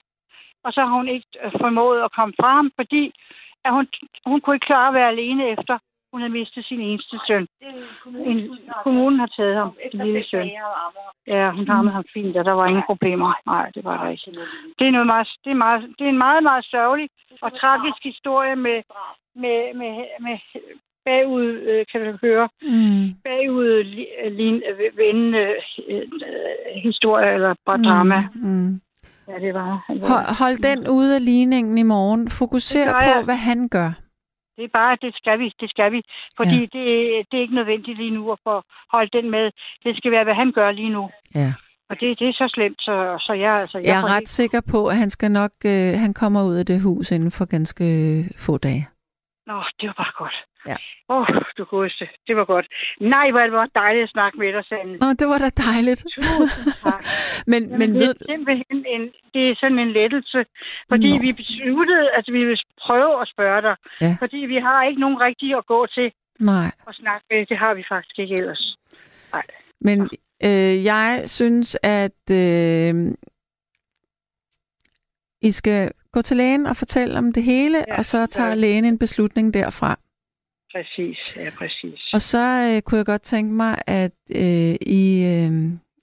Speaker 4: Og så har hun ikke øh, formået at komme fra ham, fordi at hun, hun kunne ikke klare at være alene efter, hun havde mistet sin eneste søn. En, kommunen har taget ham, den lille søn. Ja, hun har med ham fint, og der var ingen problemer. Nej, det var der ikke. Det er, noget meget, det er, meget, det er en meget, meget sørgelig og tragisk historie med, med, med, med bagud, øh, kan du høre,
Speaker 2: Mm.
Speaker 4: bagud li- lin- vendende øh, øh, historie eller bare drama.
Speaker 2: Mm. Mm.
Speaker 4: Ja, det var han.
Speaker 2: Hold, hold den ude af ligningen i morgen. Fokuser
Speaker 4: Det
Speaker 2: på,
Speaker 4: jeg.
Speaker 2: hvad han gør.
Speaker 4: Det er bare, det skal vi, det skal vi. Fordi
Speaker 2: Ja.
Speaker 4: det, det er ikke nødvendigt lige nu at få holdt den med. Det skal være, hvad han gør lige nu.
Speaker 2: Ja.
Speaker 4: Og det, det er så slemt, så, så jeg, altså, jeg,
Speaker 2: Jeg er ret
Speaker 4: helt-
Speaker 2: sikker på, at han skal nok, øh, han kommer ud af det hus inden for ganske få dage.
Speaker 4: Nå, det var bare godt.
Speaker 2: Ja.
Speaker 4: Åh, oh, du godeste. Det var godt. Nej, hvor det var dejligt at snakke med dig, Sande.
Speaker 2: Nå, det var da dejligt.
Speaker 4: Tusind tak.
Speaker 2: men,
Speaker 4: Jamen,
Speaker 2: men
Speaker 4: det
Speaker 2: ved,
Speaker 4: simpelthen en, det er sådan en lettelse, fordi
Speaker 2: Nå.
Speaker 4: vi besluttede, at vi vil prøve at spørge dig.
Speaker 2: Ja.
Speaker 4: Fordi vi har ikke nogen rigtige at gå til
Speaker 2: nej,
Speaker 4: og snakke med. Det har vi faktisk ikke ellers. Nej.
Speaker 2: men øh, jeg synes, at øh, I skal gå til lægen og fortælle om det hele,
Speaker 4: Ja,
Speaker 2: og så tager
Speaker 4: ja.
Speaker 2: lægen en beslutning derfra.
Speaker 4: Præcis, ja, præcis.
Speaker 2: Og så øh, kunne jeg godt tænke mig, at øh, I, øh,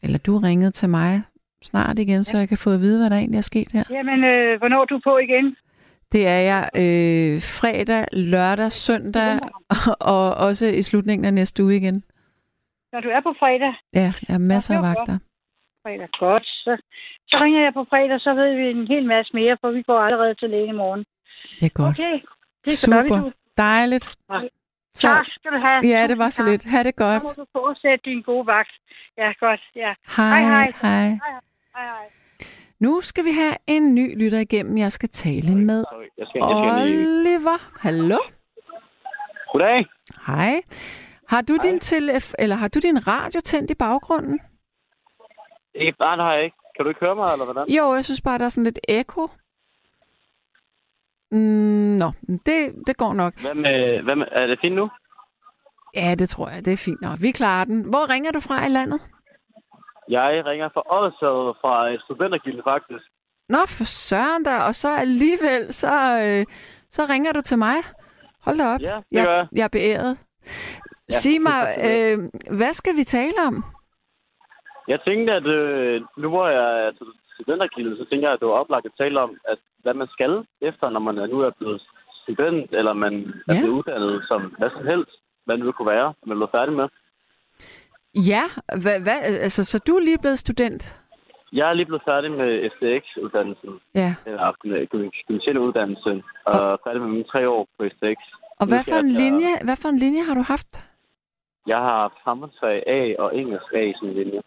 Speaker 2: eller du ringede til mig snart igen, ja. så jeg kan få at vide, hvad der egentlig er sket her.
Speaker 4: Jamen, øh, hvornår er du på igen?
Speaker 2: Det er jeg øh, fredag, lørdag, søndag og også i slutningen af næste uge igen.
Speaker 4: Når du er på fredag,
Speaker 2: Ja, jeg har masser af vagter.
Speaker 4: fredag, godt, så, så ringer jeg på fredag, så ved vi en hel masse mere, for vi går allerede til lægen i morgen.
Speaker 2: Det er godt.
Speaker 4: Okay, det er
Speaker 2: Super.
Speaker 4: nu.
Speaker 2: Dejligt.
Speaker 4: Så, tak skal du have.
Speaker 2: Ja, det var så lidt. Ha' det godt.
Speaker 4: Så må du fortsætte din gode vagt. Ja, godt. Ja.
Speaker 2: Hej,
Speaker 4: hej.
Speaker 2: hej.
Speaker 4: Hej, hej.
Speaker 2: Nu skal vi have en ny lytter igennem. Jeg skal tale med
Speaker 6: Sorry, jeg skal, jeg skal lige...
Speaker 2: Oliver. Hallo?
Speaker 6: Goddag.
Speaker 2: Hej. Har du din telef- eller har du din radio tændt i baggrunden?
Speaker 6: Ikke, nej, det har jeg ikke. Kan du ikke høre mig, eller hvordan?
Speaker 2: Jo, jeg synes bare, der er sådan lidt ekko. Mm, nå, det, det går nok.
Speaker 6: Hvad med, hvad med, er det fint nu?
Speaker 2: Ja, det tror jeg. Det er fint nok. Vi klarer den. Hvor ringer du fra i landet?
Speaker 6: Jeg ringer fra Odsad fra studentergilde, faktisk.
Speaker 2: Nå, for søren da. Og så alligevel, så, øh, så ringer du til mig. Hold da op.
Speaker 6: Ja, det
Speaker 2: jeg,
Speaker 6: gør jeg.
Speaker 2: jeg er beæret.
Speaker 6: Ja,
Speaker 2: Sig mig, øh, hvad skal vi tale om?
Speaker 6: Jeg tænkte, at øh, nu hvor jeg er til studentergilde, så tænker jeg, at det var oplagt at tale om, at hvad man skal efter, når man er nu er blevet student, eller man er
Speaker 2: Ja.
Speaker 6: blevet uddannet som hvad som helst, hvad det nu kunne være, man er færdig med.
Speaker 2: Ja, hvad, hvad, altså, så du er lige blevet student?
Speaker 6: Jeg er lige blevet færdig med STX-uddannelsen,
Speaker 2: Ja.
Speaker 6: eller den gymnasielle uddannelse, og færdig med mine tre år på STX.
Speaker 2: Og hvad for, en linje, hvad for en linje har du haft?
Speaker 6: Jeg har haft samfundsfag A og engelsk A som linje.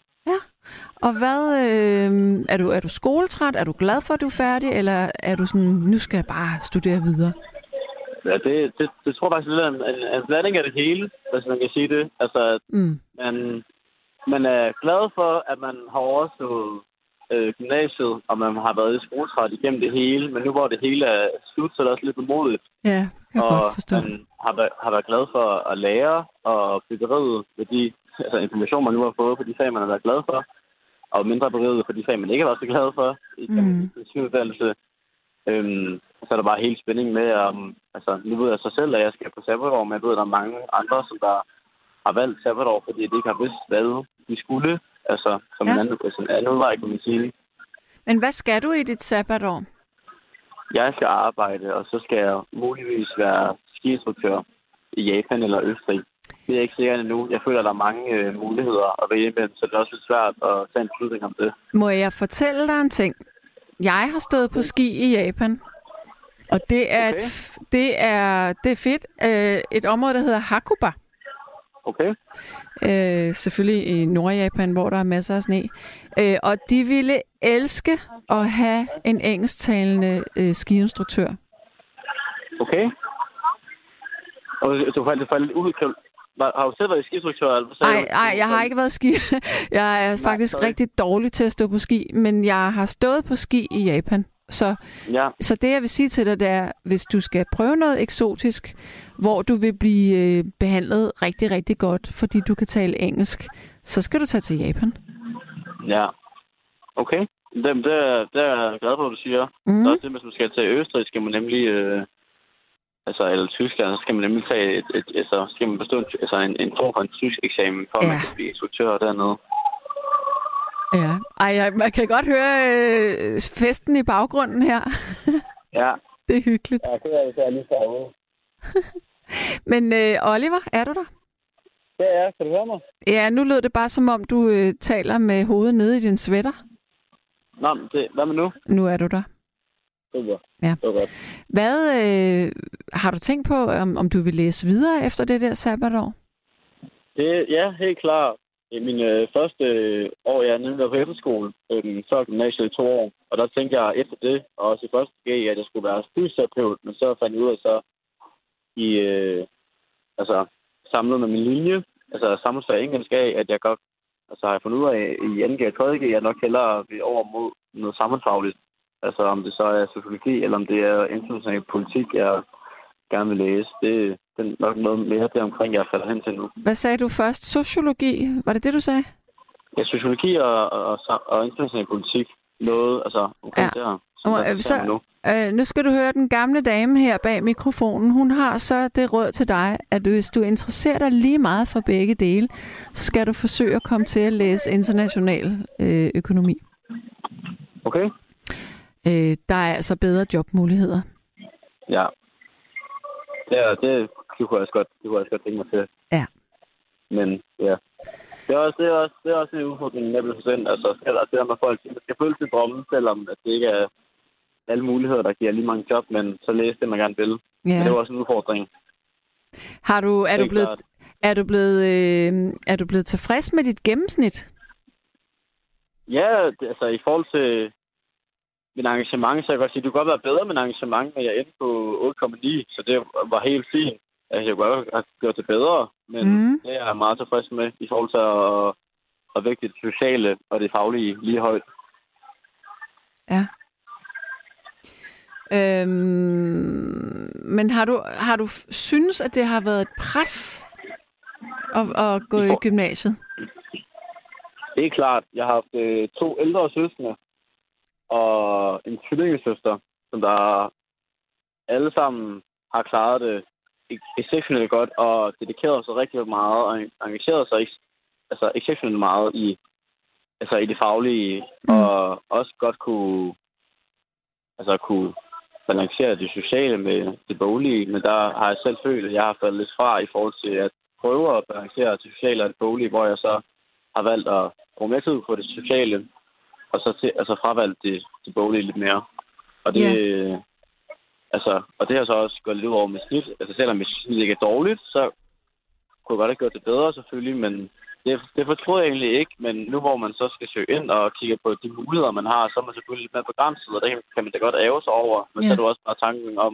Speaker 2: Og hvad, øh, er, du, er du skoletræt? Er du glad for, at du er færdig? Eller er du sådan, nu skal jeg bare studere videre?
Speaker 6: Ja, det, det, det tror jeg faktisk lidt er en, en, en blanding af det hele, hvis man kan sige det. Altså,
Speaker 2: Mm.
Speaker 6: man, man er glad for, at man har overstået øh, gymnasiet, og man har været i skoletræt igennem det hele, men nu hvor det hele er slut, så er det også lidt bemodigt.
Speaker 2: Ja, kan jeg
Speaker 6: og
Speaker 2: godt forstå.
Speaker 6: man har, har været glad for at lære og blive beriget med de altså, information, man nu har fået på de fag, man har været glad for, og mindre beriget for de fag, man ikke har været så glad for i
Speaker 2: Mm.
Speaker 6: sin uddannelse. Øhm, så er der bare helt spænding med, om, altså, nu ved jeg så selv, at jeg skal på sabbatår, men jeg ved, at der er mange andre, som der har valgt sabbatår, fordi de ikke har vidst, hvad de skulle. Altså, som
Speaker 2: Ja.
Speaker 6: en anden, altså, en anden udvej, kan man sige.
Speaker 2: Men hvad skal du i dit sabbatår?
Speaker 6: Jeg skal arbejde, og så skal jeg muligvis være skiinstruktør i Japan eller Østrig. Det er jeg ikke sikkert endnu. Jeg føler, at der er mange øh, muligheder at vælge imellem, så det er også lidt svært at tage en beslutning om det.
Speaker 2: Må jeg fortælle dig en ting? Jeg har stået på ski i Japan. Og det er,
Speaker 6: Okay.
Speaker 2: et, det er, det er fedt. Øh, et område, der hedder Hakuba.
Speaker 6: Okay?
Speaker 2: Øh, selvfølgelig i Nordjapan, hvor der er masser af sne. Øh, og de ville elske at have en engelsktalende øh, skiinstruktør.
Speaker 6: Okay? Og du faldt, faldt ud. Kan, har du selv været sagde
Speaker 2: Nej, nej, jeg har ikke været ski. Jeg er faktisk
Speaker 6: sorry.
Speaker 2: rigtig dårlig til at stå på ski, men jeg har stået på ski i Japan. Så,
Speaker 6: Ja,
Speaker 2: så det, jeg vil sige til dig, det er, hvis du skal prøve noget eksotisk, hvor du vil blive øh, behandlet rigtig, rigtig godt, fordi du kan tale engelsk, så skal du tage til Japan.
Speaker 6: ja. Okay. Det, det, er, det er jeg glad for, at du siger.
Speaker 2: Mm.
Speaker 6: Så også det, hvis man skal til Østrig, skal man nemlig... Øh, altså, eller Tyskland, så skal man nemlig tage et, et, altså, skal man bestå en, altså, en, en form for en tysk eksamen, for at
Speaker 2: Ja.
Speaker 6: man kan blive instruktør dernede.
Speaker 2: Ja. Ej, jeg, man kan godt høre øh, festen i baggrunden her.
Speaker 6: Ja,
Speaker 2: det er hyggeligt.
Speaker 6: ja det er det, er lige derude.
Speaker 2: Men øh, Oliver, er du der?
Speaker 6: Det er, kan du høre mig?
Speaker 2: Ja, nu lød det bare som om, du øh, taler med hovedet nede i din sweater.
Speaker 6: Nå, det, hvad med nu?
Speaker 2: Nu er du der.
Speaker 6: Super.
Speaker 2: Ja.
Speaker 6: Det var godt.
Speaker 2: Hvad øh, har du tænkt på, om, om du vil læse videre efter det der sabbatår?
Speaker 6: Det, ja, helt klart. I min øh, første øh, år, jeg er nede på efterskole, øh, før gymnasiet i to år, og der tænkte jeg efter det, og også i første G, at jeg skulle være fysioterapeut, men så fandt jeg ud af så i, øh, altså, samlet med min linje, altså samfundsfag engelsk af, at jeg godt, altså har jeg fundet ud af i 2G og 3G, at jeg nok hellere vil over mod noget samfundsfagligt. Altså om det så er sociologi, eller om det er international politik, jeg gerne vil læse. Det, det er nok noget mere deromkring, jeg falder hen til nu.
Speaker 2: Hvad sagde du først? Sociologi? Var det det, du sagde?
Speaker 6: Ja, sociologi og, og, og, og international politik. Noget, altså omkring
Speaker 2: Ja. Og,
Speaker 6: jeg
Speaker 2: øh, så-
Speaker 6: nu.
Speaker 2: Øh, nu skal du høre den gamle dame her bag mikrofonen. Hun har så det råd til dig, at hvis du interesserer dig lige meget for begge dele, så skal du forsøge at komme til at læse international øh, økonomi.
Speaker 6: Okay.
Speaker 2: Øh, der er altså bedre jobmuligheder.
Speaker 6: Ja. Det, er, det, det kunne jeg også godt, det kunne jeg også godt tænke mig til.
Speaker 2: Ja.
Speaker 6: Men ja. Det er også, det er også, det er også en udfordring med procent. Altså, eller det der med folk, man skal føle sig drømme, selvom at det ikke er alle muligheder, der giver lige mange job, men så læse det, man gerne vil. Ja. Men det er
Speaker 2: Ja.
Speaker 6: også en udfordring.
Speaker 2: Har du, er, du blevet,
Speaker 6: klart.
Speaker 2: er, du blevet, øh, er du blevet tilfreds med dit gennemsnit?
Speaker 6: Ja, det, altså i forhold til min engagement, så kan jeg godt sige, at det kunne godt være bedre med en engagement, men jeg endte på 8,9, så det var helt fint. Altså, jeg kunne godt have gjort det bedre, men mm. det er jeg meget tilfreds med i forhold til at, at vægte det sociale og det faglige lige højt.
Speaker 2: Ja. Øhm, men har du, har du synes, at det har været et pres at, at gå
Speaker 6: I
Speaker 2: gymnasiet?
Speaker 6: Det er klart, jeg har haft øh, to ældre søskende og en tvillingesøster, som der alle sammen har klaret det exceptionelt godt og dedikeret sig rigtig meget og engageret sig altså exceptionelt meget i, altså i det faglige
Speaker 2: mm.
Speaker 6: og også godt kunne, altså kunne balancere det sociale med det boglige, men der har jeg selv følt, at jeg har faldet lidt fra i forhold til at prøve at balancere det sociale og det boglige, hvor jeg så har valgt at bruge mere tid på det sociale, og så til, altså fravalgt det, det boglige lidt mere. Og det, yeah. altså, og det har så også gået lidt ud over med snit. Altså selvom mit snit ikke er dårligt, så kunne jeg godt have gjort det bedre selvfølgelig, men det, det fortrød jeg egentlig ikke. Men nu hvor man så skal søge ind og kigge på de muligheder, man har, så er man selvfølgelig lidt mere begrænset, og det kan man da godt æve sig over. Men
Speaker 2: Ja.
Speaker 6: så er det også bare tanken om,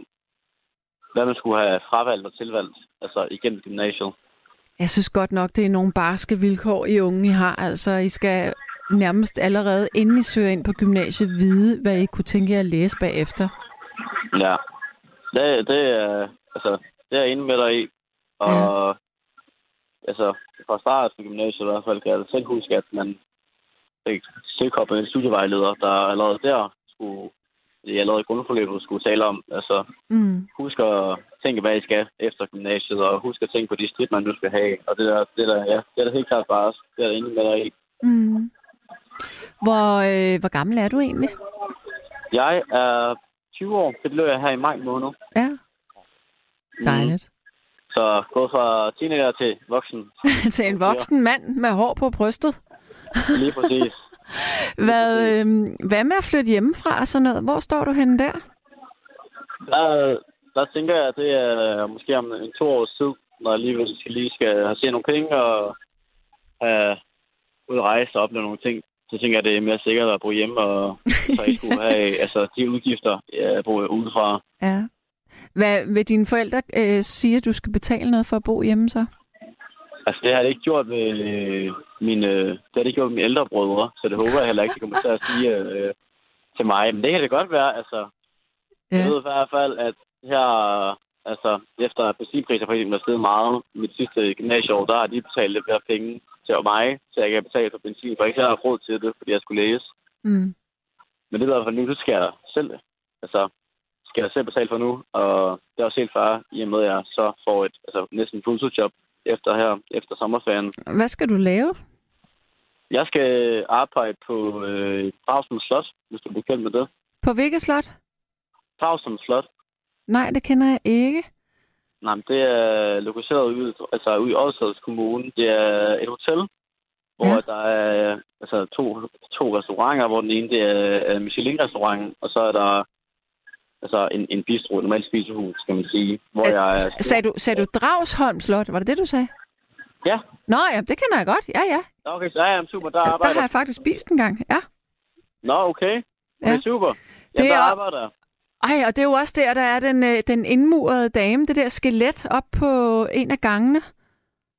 Speaker 6: hvad man skulle have fravalgt og tilvalgt, altså igennem gymnasiet.
Speaker 2: Jeg synes godt nok, det er nogle barske vilkår, I unge I har. Altså, I skal nærmest allerede, inden I søger ind på gymnasiet, vide, hvad I kunne tænke jer at læse bagefter.
Speaker 6: Ja, det, det er altså, det er jeg enig med dig i. Og ja. altså, fra start af gymnasiet i hvert fald, kan jeg selv huske, at man fik tilkoblet en studievejleder, der allerede der skulle, i allerede i grundforløbet skulle tale om, altså,
Speaker 2: Mm.
Speaker 6: husk at tænke, hvad I skal efter gymnasiet, og husk at tænke på de skridt, man nu skal have. Og det der, det der, ja, det er da helt klart bare. Det er jeg enig med dig i.
Speaker 2: Mm. Hvor, øh, hvor gammel er du egentlig?
Speaker 6: Jeg er 20 år. Det blev jeg her i maj måned.
Speaker 2: Ja,
Speaker 6: Mm.
Speaker 2: dejligt.
Speaker 6: Så gået fra teenager til voksen.
Speaker 2: Til en voksen mand med hår på brystet.
Speaker 6: Lige præcis.
Speaker 2: Hvad, øh, hvad med at flytte hjemmefra og sådan noget? Hvor står du henne der?
Speaker 6: Der, der tænker jeg, at det er måske om en to års tid, når jeg lige, skal, lige skal have set nogle penge og have ud at rejse og opleve nogle ting. Så tænker jeg, at det er mere sikkert at bo hjemme, og så ikke skulle have altså, de udgifter, jeg bor udefra.
Speaker 2: Ja. Hvad vil dine forældre øh, sige, at du skal betale noget for at bo hjemme så?
Speaker 6: Altså, det har det ikke gjort med øh, mine, det har det ikke gjort med mine ældre brødre, så det håber jeg heller ikke, de kommer til at sige øh, til mig. Men det kan det godt være, altså. Ja. Jeg ved i hvert fald, at her, altså, efter at benzinpriser for eksempel er steget meget mit sidste gymnasieår, der har de betalt lidt flere penge til mig, så jeg kan betale for benzin, for ikke jeg har råd til det, fordi jeg skulle læse.
Speaker 2: Mm.
Speaker 6: Men det er i hvert fald nu, det skal jeg selv, altså, skal jeg selv betale for nu, og det er også helt færre, i og med, at jeg så får et altså, næsten fuldtidsjob efter her, efter sommerferien.
Speaker 2: Hvad skal du lave?
Speaker 6: Jeg skal arbejde på øh, Dragsund Slot, hvis du er bekendt med det.
Speaker 2: På hvilket slot?
Speaker 6: Dragsund Slot.
Speaker 2: Nej, det kender jeg ikke.
Speaker 6: Nej, men det er lokaliseret ude, altså ude i Odsherreds Kommune. Det er et hotel, hvor
Speaker 2: Ja.
Speaker 6: der er altså, to, to restauranter, hvor den ene det er, Michelin-restaurant, og så er der altså en, en bistro, et normalt spisehus, skal man sige, hvor jeg er...
Speaker 2: Sagde du, sagde du Dragsholm Slot? Var det det, du sagde?
Speaker 6: Ja.
Speaker 2: Nå, ja, det kender jeg godt. Ja, ja.
Speaker 6: Okay, så er jeg super, der
Speaker 2: Der
Speaker 6: arbejder.
Speaker 2: har jeg faktisk spist en gang. Ja.
Speaker 6: Nå, okay. Okay,
Speaker 2: Ja.
Speaker 6: super.
Speaker 2: Det
Speaker 6: Jamen, der
Speaker 2: er-
Speaker 6: arbejder jeg.
Speaker 2: Ej, og det er jo også der, der er den, øh, den indmurede dame, det der skelet op på en af gangene.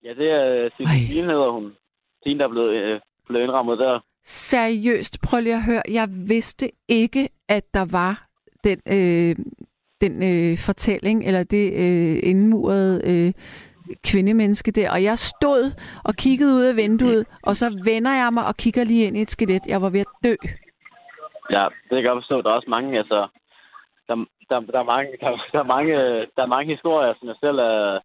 Speaker 6: Ja, det er
Speaker 2: Ej.
Speaker 6: Bilen hedder hun. Signe, der er blevet, øh, blevet indrammet der.
Speaker 2: Seriøst, prøv lige at høre. Jeg vidste ikke, at der var den, øh, den øh, fortælling, eller det øh, indmurede øh, kvindemenneske der. Og jeg stod og kiggede ud af vinduet, og så vender jeg mig og kigger lige ind i et skelet. Jeg var ved at dø.
Speaker 6: Ja, det kan jeg godt forstå. Der er også mange, altså... Der, der, der, er mange, der, der, er mange, der er mange historier, som jeg selv er,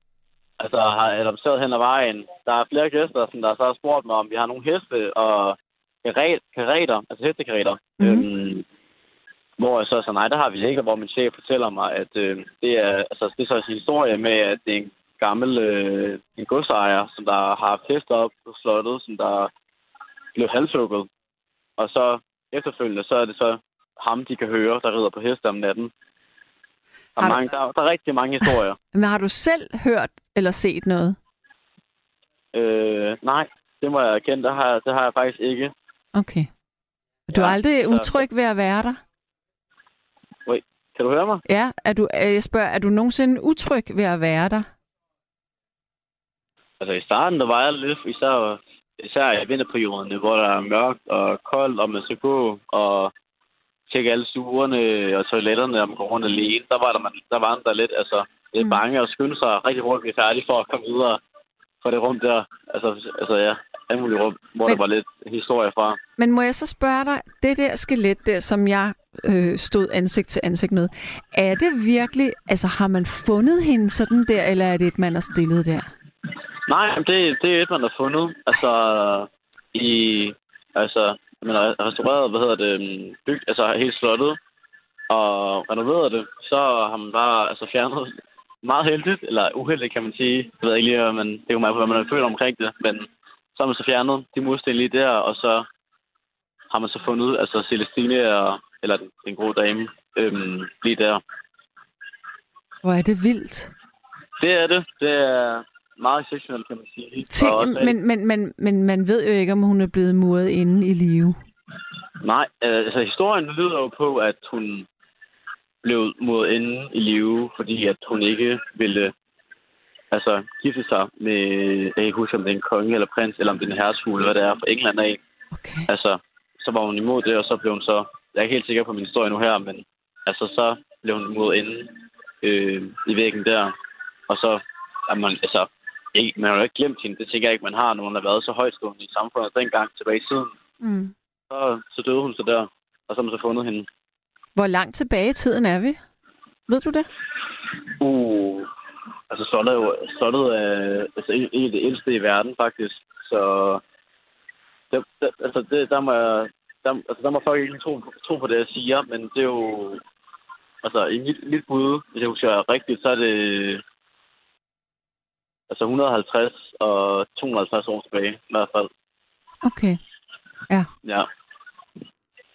Speaker 6: altså, har adopteret hen ad vejen. Der er flere gæster, som der så har spurgt mig, om vi har nogle heste og karet, kareter, altså hestekareter.
Speaker 2: Mhm.
Speaker 6: Øhm, hvor jeg så sagde, nej, der har vi ikke, hvor min chef fortæller mig, at øh, det, er, altså, det er så en historie med, at det er en gammel øh, en godsejer, som der har haft heste op på slottet, som der blev halshugget. Og så efterfølgende, så er det så ham, de kan høre, der rider på heste om natten. Der
Speaker 2: Har
Speaker 6: er,
Speaker 2: du-
Speaker 6: mange, der, der er rigtig mange historier.
Speaker 2: Men har du selv hørt eller set noget?
Speaker 6: øh, nej, det må jeg erkende, det har, det har jeg faktisk ikke.
Speaker 2: Okay. Du er
Speaker 6: Ja,
Speaker 2: aldrig
Speaker 6: så-
Speaker 2: utryg ved at være der?
Speaker 6: Kan du høre mig?
Speaker 2: Ja, er du, øh, jeg spørger, er du nogensinde utryg ved at være der?
Speaker 6: Altså i starten, der var jeg lidt, især, især i vinterperioderne, hvor der er mørkt og koldt, og man skal gå og tjekke alle stuerne og toiletterne, og man går rundt alene. Der var der, man, der, var der lidt altså, lidt
Speaker 2: Mm.
Speaker 6: bange og skynde sig rigtig hurtigt blive færdig for at komme videre fra det rum der. Altså, altså ja, alle mulige rum, hvor
Speaker 2: Men-
Speaker 6: der var lidt historie fra.
Speaker 2: Men må jeg så spørge dig, det der skelet der, som jeg øh, stod ansigt til ansigt med, er det virkelig, altså har man fundet hende sådan der, eller er det et, man har stillet der?
Speaker 6: Nej, det, det er et, man har fundet. Altså, i, altså, man har restaureret, hvad hedder det, øhm, bygget, altså hele slottet, og renoveret det, så har man bare altså, fjernet meget heldigt, eller uheldigt, kan man sige. Jeg ved ikke lige, men det er jo meget på, hvad man føler omkring det, men så har man så fjernet de mursten lige der, og så har man så fundet, altså Celestine, og, eller den, den gode dame, øhm, lige der.
Speaker 2: Hvor er det vildt.
Speaker 6: Det er det. Det er meget exceptionelt, kan man sige.
Speaker 2: Tænk,
Speaker 6: Og også-
Speaker 2: men, men, men, men man ved jo ikke, om hun er blevet muret inde i live.
Speaker 6: Nej, øh, altså historien lyder jo på, at hun blev mod ende i live, fordi at hun ikke ville altså, gifte sig med, jeg kan ikke huske, om det er en konge eller prins, eller om det er en hertug, eller hvad det er fra England af.
Speaker 2: Okay.
Speaker 6: Altså, så var hun imod det, og så blev hun så, jeg er ikke helt sikker på min historie nu her, men altså, så blev hun mod ende øh, i væggen der, og så er man, altså, ikke, man har jo ikke glemt hende, det tænker jeg ikke, man har, når hun har været så højstående i samfundet dengang tilbage i tiden
Speaker 2: Mm.
Speaker 6: så, så døde hun så der, og så har man så fundet hende.
Speaker 2: Hvor langt tilbage i tiden er vi? Ved du det?
Speaker 6: Uh, altså slottet er jo slottet er altså, en af det ældste i verden, faktisk. Så det, det, altså, det, der, må jeg, der, altså, der må folk ikke tro, tro på det, jeg siger, men det er jo... Altså, i mit, mit bud, hvis jeg husker rigtigt, så er det altså 150 og 250 år tilbage, i hvert fald.
Speaker 2: Okay.
Speaker 6: Ja,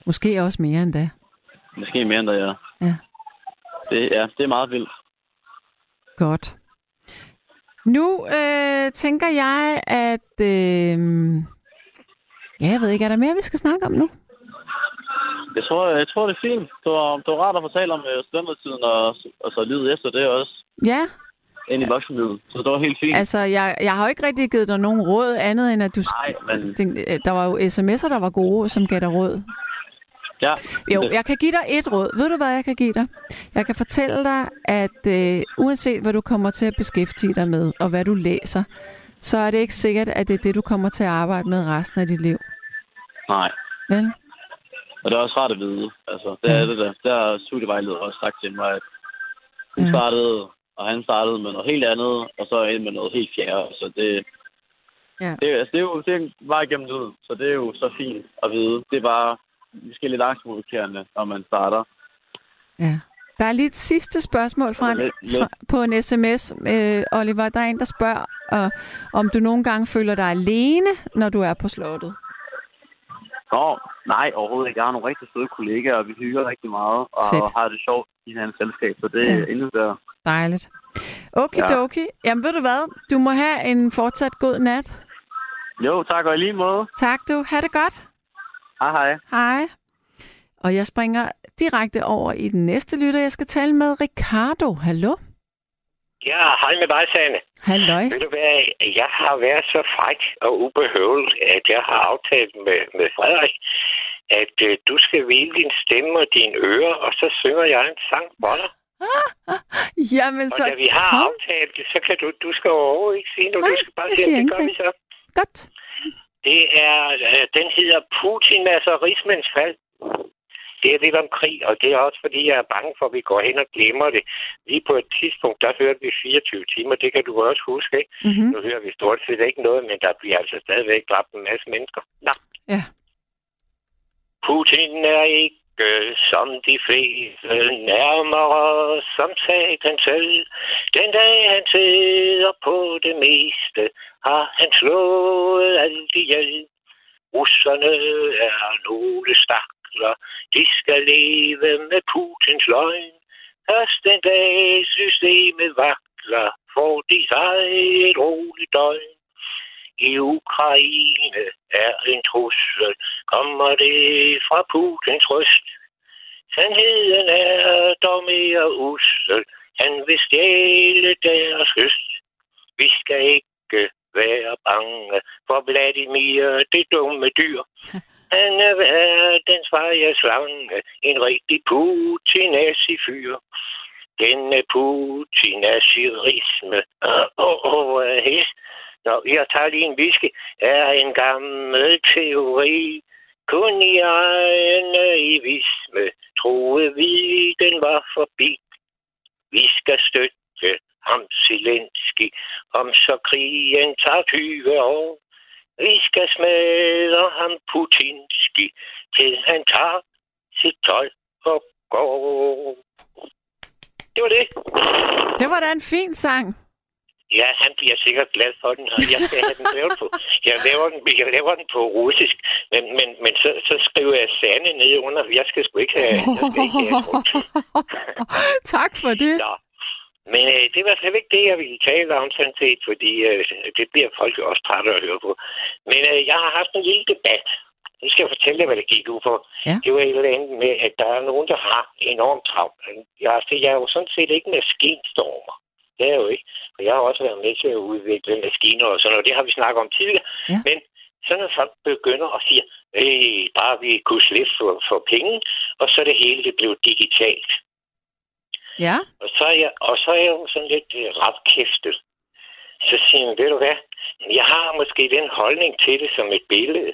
Speaker 2: Måske også mere end da.
Speaker 6: måske mere end det, ja.
Speaker 2: Ja.
Speaker 6: Det, ja, det er meget vildt.
Speaker 2: Godt. Nu øh, tænker jeg, at... Øh, ja, jeg ved ikke, er der mere, vi skal snakke om nu?
Speaker 6: Jeg tror, jeg tror det er fint. Det var, det var rart at fortælle om øh, studentertiden og, og så livet efter det også.
Speaker 2: Ja,
Speaker 6: Ind i voksenlivet. Så det var helt fint.
Speaker 2: altså, jeg, jeg har jo ikke rigtig givet dig nogen råd andet, end at du...
Speaker 6: Nej, men-
Speaker 2: Den, øh, der var jo sms'er, der var gode, som gav dig råd.
Speaker 6: ja,
Speaker 2: Jo, jeg kan give dig et råd. Ved du, hvad jeg kan give dig? Jeg kan fortælle dig, at øh, uanset hvad du kommer til at beskæftige dig med, og hvad du læser, så er det ikke sikkert, at det er det, du kommer til at arbejde med resten af dit liv.
Speaker 6: nej.
Speaker 2: Vel?
Speaker 6: Og det er også rart at vide. Altså, det er
Speaker 2: Ja.
Speaker 6: det der. Der har studievejleder også sagt til mig, at hun
Speaker 2: Ja.
Speaker 6: startede, og han startede med noget helt andet, og så ind med noget helt fjerde. Så det,
Speaker 2: Ja.
Speaker 6: det, altså, det er jo det er bare igennem livet, så det er jo så fint at vide. Det er bare måske lidt angstprovokerende, når man starter.
Speaker 2: Ja. Der er lige et sidste spørgsmål fra en, fra, på en sms, øh, Oliver. Der er en, der spørger, øh, om du nogle gange føler dig alene, når du er på slottet.
Speaker 6: Nå, nej, overhovedet ikke. Jeg har nogle rigtig søde kollegaer, og vi hygger rigtig meget, og
Speaker 2: Fedt.
Speaker 6: har det sjovt i hinandens selskab, så det
Speaker 2: Ja.
Speaker 6: er endnu bedre.
Speaker 2: Dejligt. Okidoki. Ja. Jamen ved du hvad? Du må have en fortsat god nat.
Speaker 6: Jo, tak og i lige måde.
Speaker 2: Tak du. Ha' det godt.
Speaker 6: Hej hej.
Speaker 2: Hej. Og jeg springer direkte over i den næste lytter. Jeg skal tale med Ricardo. Hallo?
Speaker 7: Ja, hej med dig, Sanne.
Speaker 2: Halløj.
Speaker 7: Ved du hvad, jeg har været så fræk og ubehøvlet, at jeg har aftalt med, med Frederik, at øh, du skal hvile din stemme og dine ører, og så synger jeg en sang for dig.
Speaker 2: Jamen
Speaker 7: Og
Speaker 2: så
Speaker 7: da vi har
Speaker 2: kom.
Speaker 7: aftalt det, så kan du, du skal overhovedet ikke sige noget.
Speaker 2: Nej,
Speaker 7: du skal bare sige, det gør vi så.
Speaker 2: Godt.
Speaker 7: Det er, øh, den hedder Putin, altså rigsmænds fald. Det er lidt om krig, og det er også fordi, jeg er bange for, at vi går hen og glemmer det. Lige på et tidspunkt, der hørte vi 24 timer, det kan du også huske, ikke?
Speaker 2: Mm-hmm.
Speaker 7: Nu hører vi stort set ikke noget, men der bliver altså stadigvæk dræbt en masse mennesker. Nå.
Speaker 2: Ja.
Speaker 7: Putin er ikke som de fleste, nærmere som satan selv. Den dag han sidder på det meste, har han slået alt ihjel. Russerne er nogle stakler, de skal leve med Putins løgn. Først den dag systemet vakler, får de sig et roligt døgn. I Ukraine er en trussel, kommer det fra Putins røst. Sandheden er dog mere ussel, han vil stjæle deres høst. Vi skal ikke være bange for Vladimir, det dumme dyr. Han er verdens feje slange, en rigtig Putin-fyr. Denne Putin-asirisme, åh, oh, oh, oh, his. Nå, jeg tager lige en whisky, er en gammel teori. Kun i egen naivisme troede vi, den var forbi. Vi skal støtte ham Zelensky, om så krigen tager 20 år. Skal smadre ham Putinski, til han tager sit tøj og går. Det var det.
Speaker 2: Det var da en fin sang.
Speaker 7: Ja, han bliver sikkert glad for den. og Jeg skal have den lavet på. Jeg laver den, jeg laver den på russisk, men, men, men så, så skriver jeg sande ned under. Jeg skal sgu ikke have, jeg skal ikke have
Speaker 2: tak for det.
Speaker 7: Nå. Men øh, det var slet ikke det, jeg ville tale om sådan set, fordi øh, det bliver folk jo også trætte at høre på. Men øh, jeg har haft en lille debat. Nu skal jeg fortælle jer, hvad det gik ud på.
Speaker 2: Ja.
Speaker 7: Det var et eller andet med, at der er nogen, der har enormt travlt. Jeg, altså, jeg er jo sådan set ikke maskinstormer. Det er jeg jo ikke. Og jeg har også været med til at udvikle maskiner og sådan noget. Det har vi snakket om tidligere.
Speaker 2: Ja.
Speaker 7: Men så når folk begynder at sige, øh, bare vi kunne slippe for, for penge, og så er det hele det blev digitalt.
Speaker 2: Ja.
Speaker 7: Og så er jeg, og så er jeg jo sådan lidt øh, rapkæftet. Så siger jeg, ved du hvad, jeg har måske den holdning til det som et billede.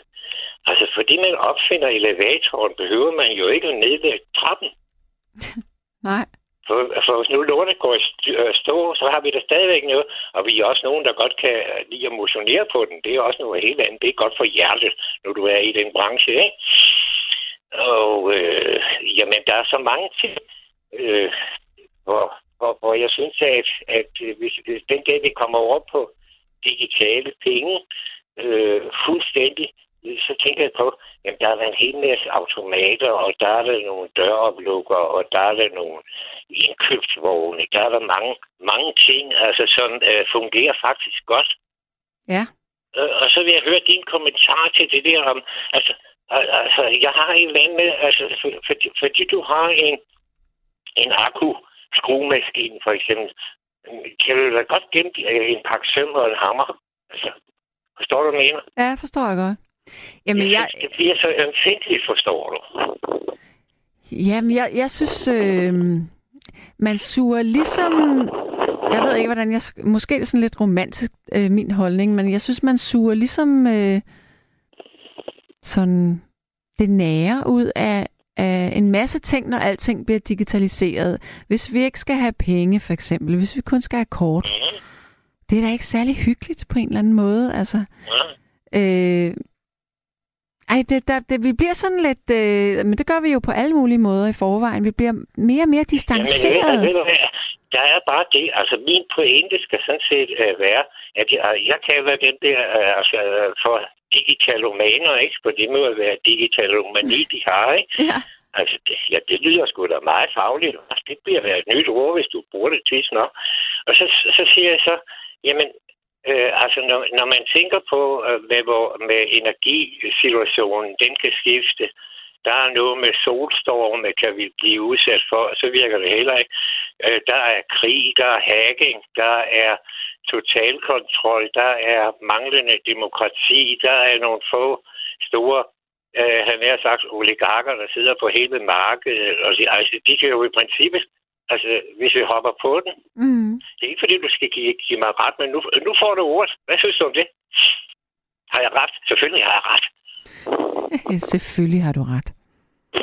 Speaker 7: Altså, fordi man opfinder elevatoren, behøver man jo ikke at nedlægge trappen.
Speaker 2: Nej.
Speaker 7: For, for hvis nu lortet går i øh, stå, så har vi da stadigvæk noget. Og vi er også nogen, der godt kan lide at motionere på den. Det er også noget helt andet. Det er godt for hjertet, når du er i den branche, ikke? Og øh, jamen, der er så mange ting, øh, hvor, hvor, hvor jeg synes, at, at øh, hvis, hvis den dag, vi kommer over på digitale penge, øh, fuldstændig, øh, så tænker jeg på, at der er der en hel masse automater, og der er der nogle døroplukker, og der er der nogle indkøbsvogne, der er der mange, mange ting, altså som øh, fungerer faktisk godt.
Speaker 2: Ja.
Speaker 7: Øh, og så vil jeg høre din kommentar til det der om, altså, al- altså jeg har en eller anden altså, for, fordi, fordi du har en, en akku skruemaskine for eksempel, kan du da godt gemme øh, en pakke søm og en hammer. Altså, forstår du, hvad jeg mener?
Speaker 2: Ja, forstår jeg godt. Jamen, jeg,
Speaker 7: synes, det bliver så ømfindtligt, forstår du.
Speaker 2: jamen, jeg, jeg synes, øh, man suger ligesom... Jeg ved ikke, hvordan jeg... sk- Måske er det sådan lidt romantisk, øh, min holdning, men jeg synes, man suger ligesom øh, sådan det nære ud af, af en masse ting, når alting bliver digitaliseret. Hvis vi ikke skal have penge, for eksempel, hvis vi kun skal have kort,
Speaker 7: Mhm.
Speaker 2: det er da ikke særlig hyggeligt på en eller anden måde. Altså,
Speaker 7: Ja.
Speaker 2: øh, Ej, det, der, det, vi bliver sådan lidt... Øh, men det gør vi jo på alle mulige måder i forvejen. Vi bliver mere og mere distanceret.
Speaker 7: Jamen, ved, der er bare det. Altså, min pointe skal sådan set uh, være, at jeg, jeg kalder den der uh, altså, uh, for digitalomaner, ikke? For det må være digitalomani, de har, ikke?
Speaker 2: Ja.
Speaker 7: Altså, det, ja, det lyder sgu da meget fagligt. Altså, Det bliver være et nyt ord, hvis du bruger det til nok. Og så, så siger jeg så, jamen, øh, altså, når, når man tænker på, øh, med, hvor, med energisituationen, den kan skifte, der er noget med solstorme, kan vi blive udsat for, og så virker det heller ikke. Øh, der er krig, der er hacking, der er totalkontrol, der er manglende demokrati, der er nogle få store øh, han har sagt, oligarker, der sidder på hele markedet. Og de, altså, de kan jo i princippet, altså hvis vi hopper på den,
Speaker 2: Mm.
Speaker 7: det er ikke fordi, du skal give, give mig ret, men nu, nu får du ordet. Hvad synes du om det? Har jeg ret? Selvfølgelig har jeg ret.
Speaker 2: Selvfølgelig har du ret.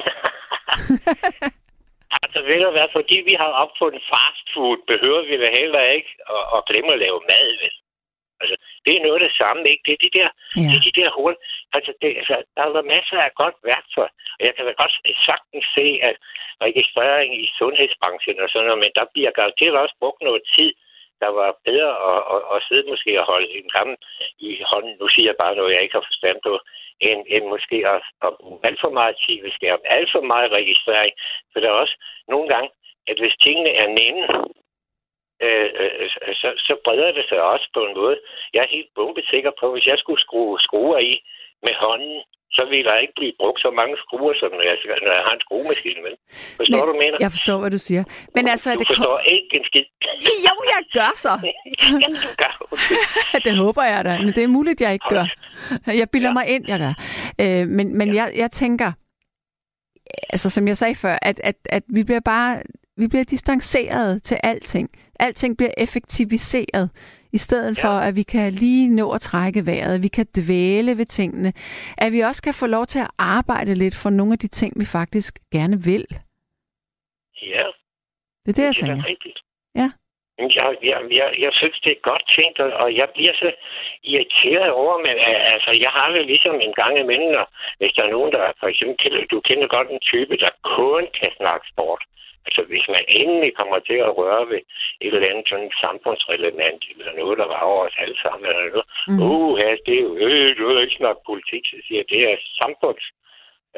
Speaker 7: Altså ved du hvad, fordi vi har opfundet fast food, behøver vi da heller ikke at, at glemme at lave mad, vel? Altså, det er noget af det samme, ikke? Det er de der,
Speaker 2: Ja.
Speaker 7: det er de der hul. Altså, det, altså, der er der masser af godt værktøj. Og jeg kan da godt sagtens se, at registrering i sundhedsbranchen og sådan noget, men der bliver garanteret også brugt noget tid, der var bedre at, at, at sidde måske og holde en ramme i hånden. Nu siger jeg bare noget, jeg ikke har forstand på, end, end måske at, at bruge alt for meget tv-skærm, alt for meget registrering. For der er også nogle gange, at hvis tingene er nemme, øh, øh, så, så breder det sig også på en måde. Jeg er helt bombesikker på, at hvis jeg skulle skrue skruer i med hånden, så ville der ikke blive brugt så mange skruer, som når jeg, når jeg har en skruemaskine. Men. Forstår
Speaker 2: Men-
Speaker 7: du, mener?
Speaker 2: Jeg forstår, hvad du siger. Men altså,
Speaker 7: du
Speaker 2: det
Speaker 7: forstår ikke en skid.
Speaker 2: Jo, jeg gør så.
Speaker 7: Jamen, du gør.
Speaker 2: det håber jeg da, men det er muligt, jeg ikke gør. Jeg bilder
Speaker 7: Ja.
Speaker 2: mig ind, jeg gør. Øh, men men jeg, jeg tænker, altså som jeg sagde før, at, at, at vi bliver bare vi bliver distanceret til alting. Alting bliver effektiviseret, i stedet
Speaker 7: Ja.
Speaker 2: for, at vi kan lige nå at trække vejret, vi kan dvæle ved tingene, at vi også kan få lov til at arbejde lidt for nogle af de ting, vi faktisk gerne vil.
Speaker 7: Ja,
Speaker 2: Det er det, jeg
Speaker 7: det er
Speaker 2: tænker.
Speaker 7: rigtigt.
Speaker 2: Ja.
Speaker 7: Jeg, jeg, jeg, jeg synes, det er godt tænkt, og- jeg bliver så irriteret over, men altså, jeg har det ligesom en gang imellem, når, hvis der er nogen, der for eksempel, du kender godt en type, der kun kan snakke sport. Altså, hvis man endelig kommer til at røre ved et eller andet sådan samfundsrelevant, eller noget, der var over os alle sammen, eller noget.
Speaker 2: Mm.
Speaker 7: Uh, her, det er jo, øh, du vil ikke snakke politik, så siger det er samfunds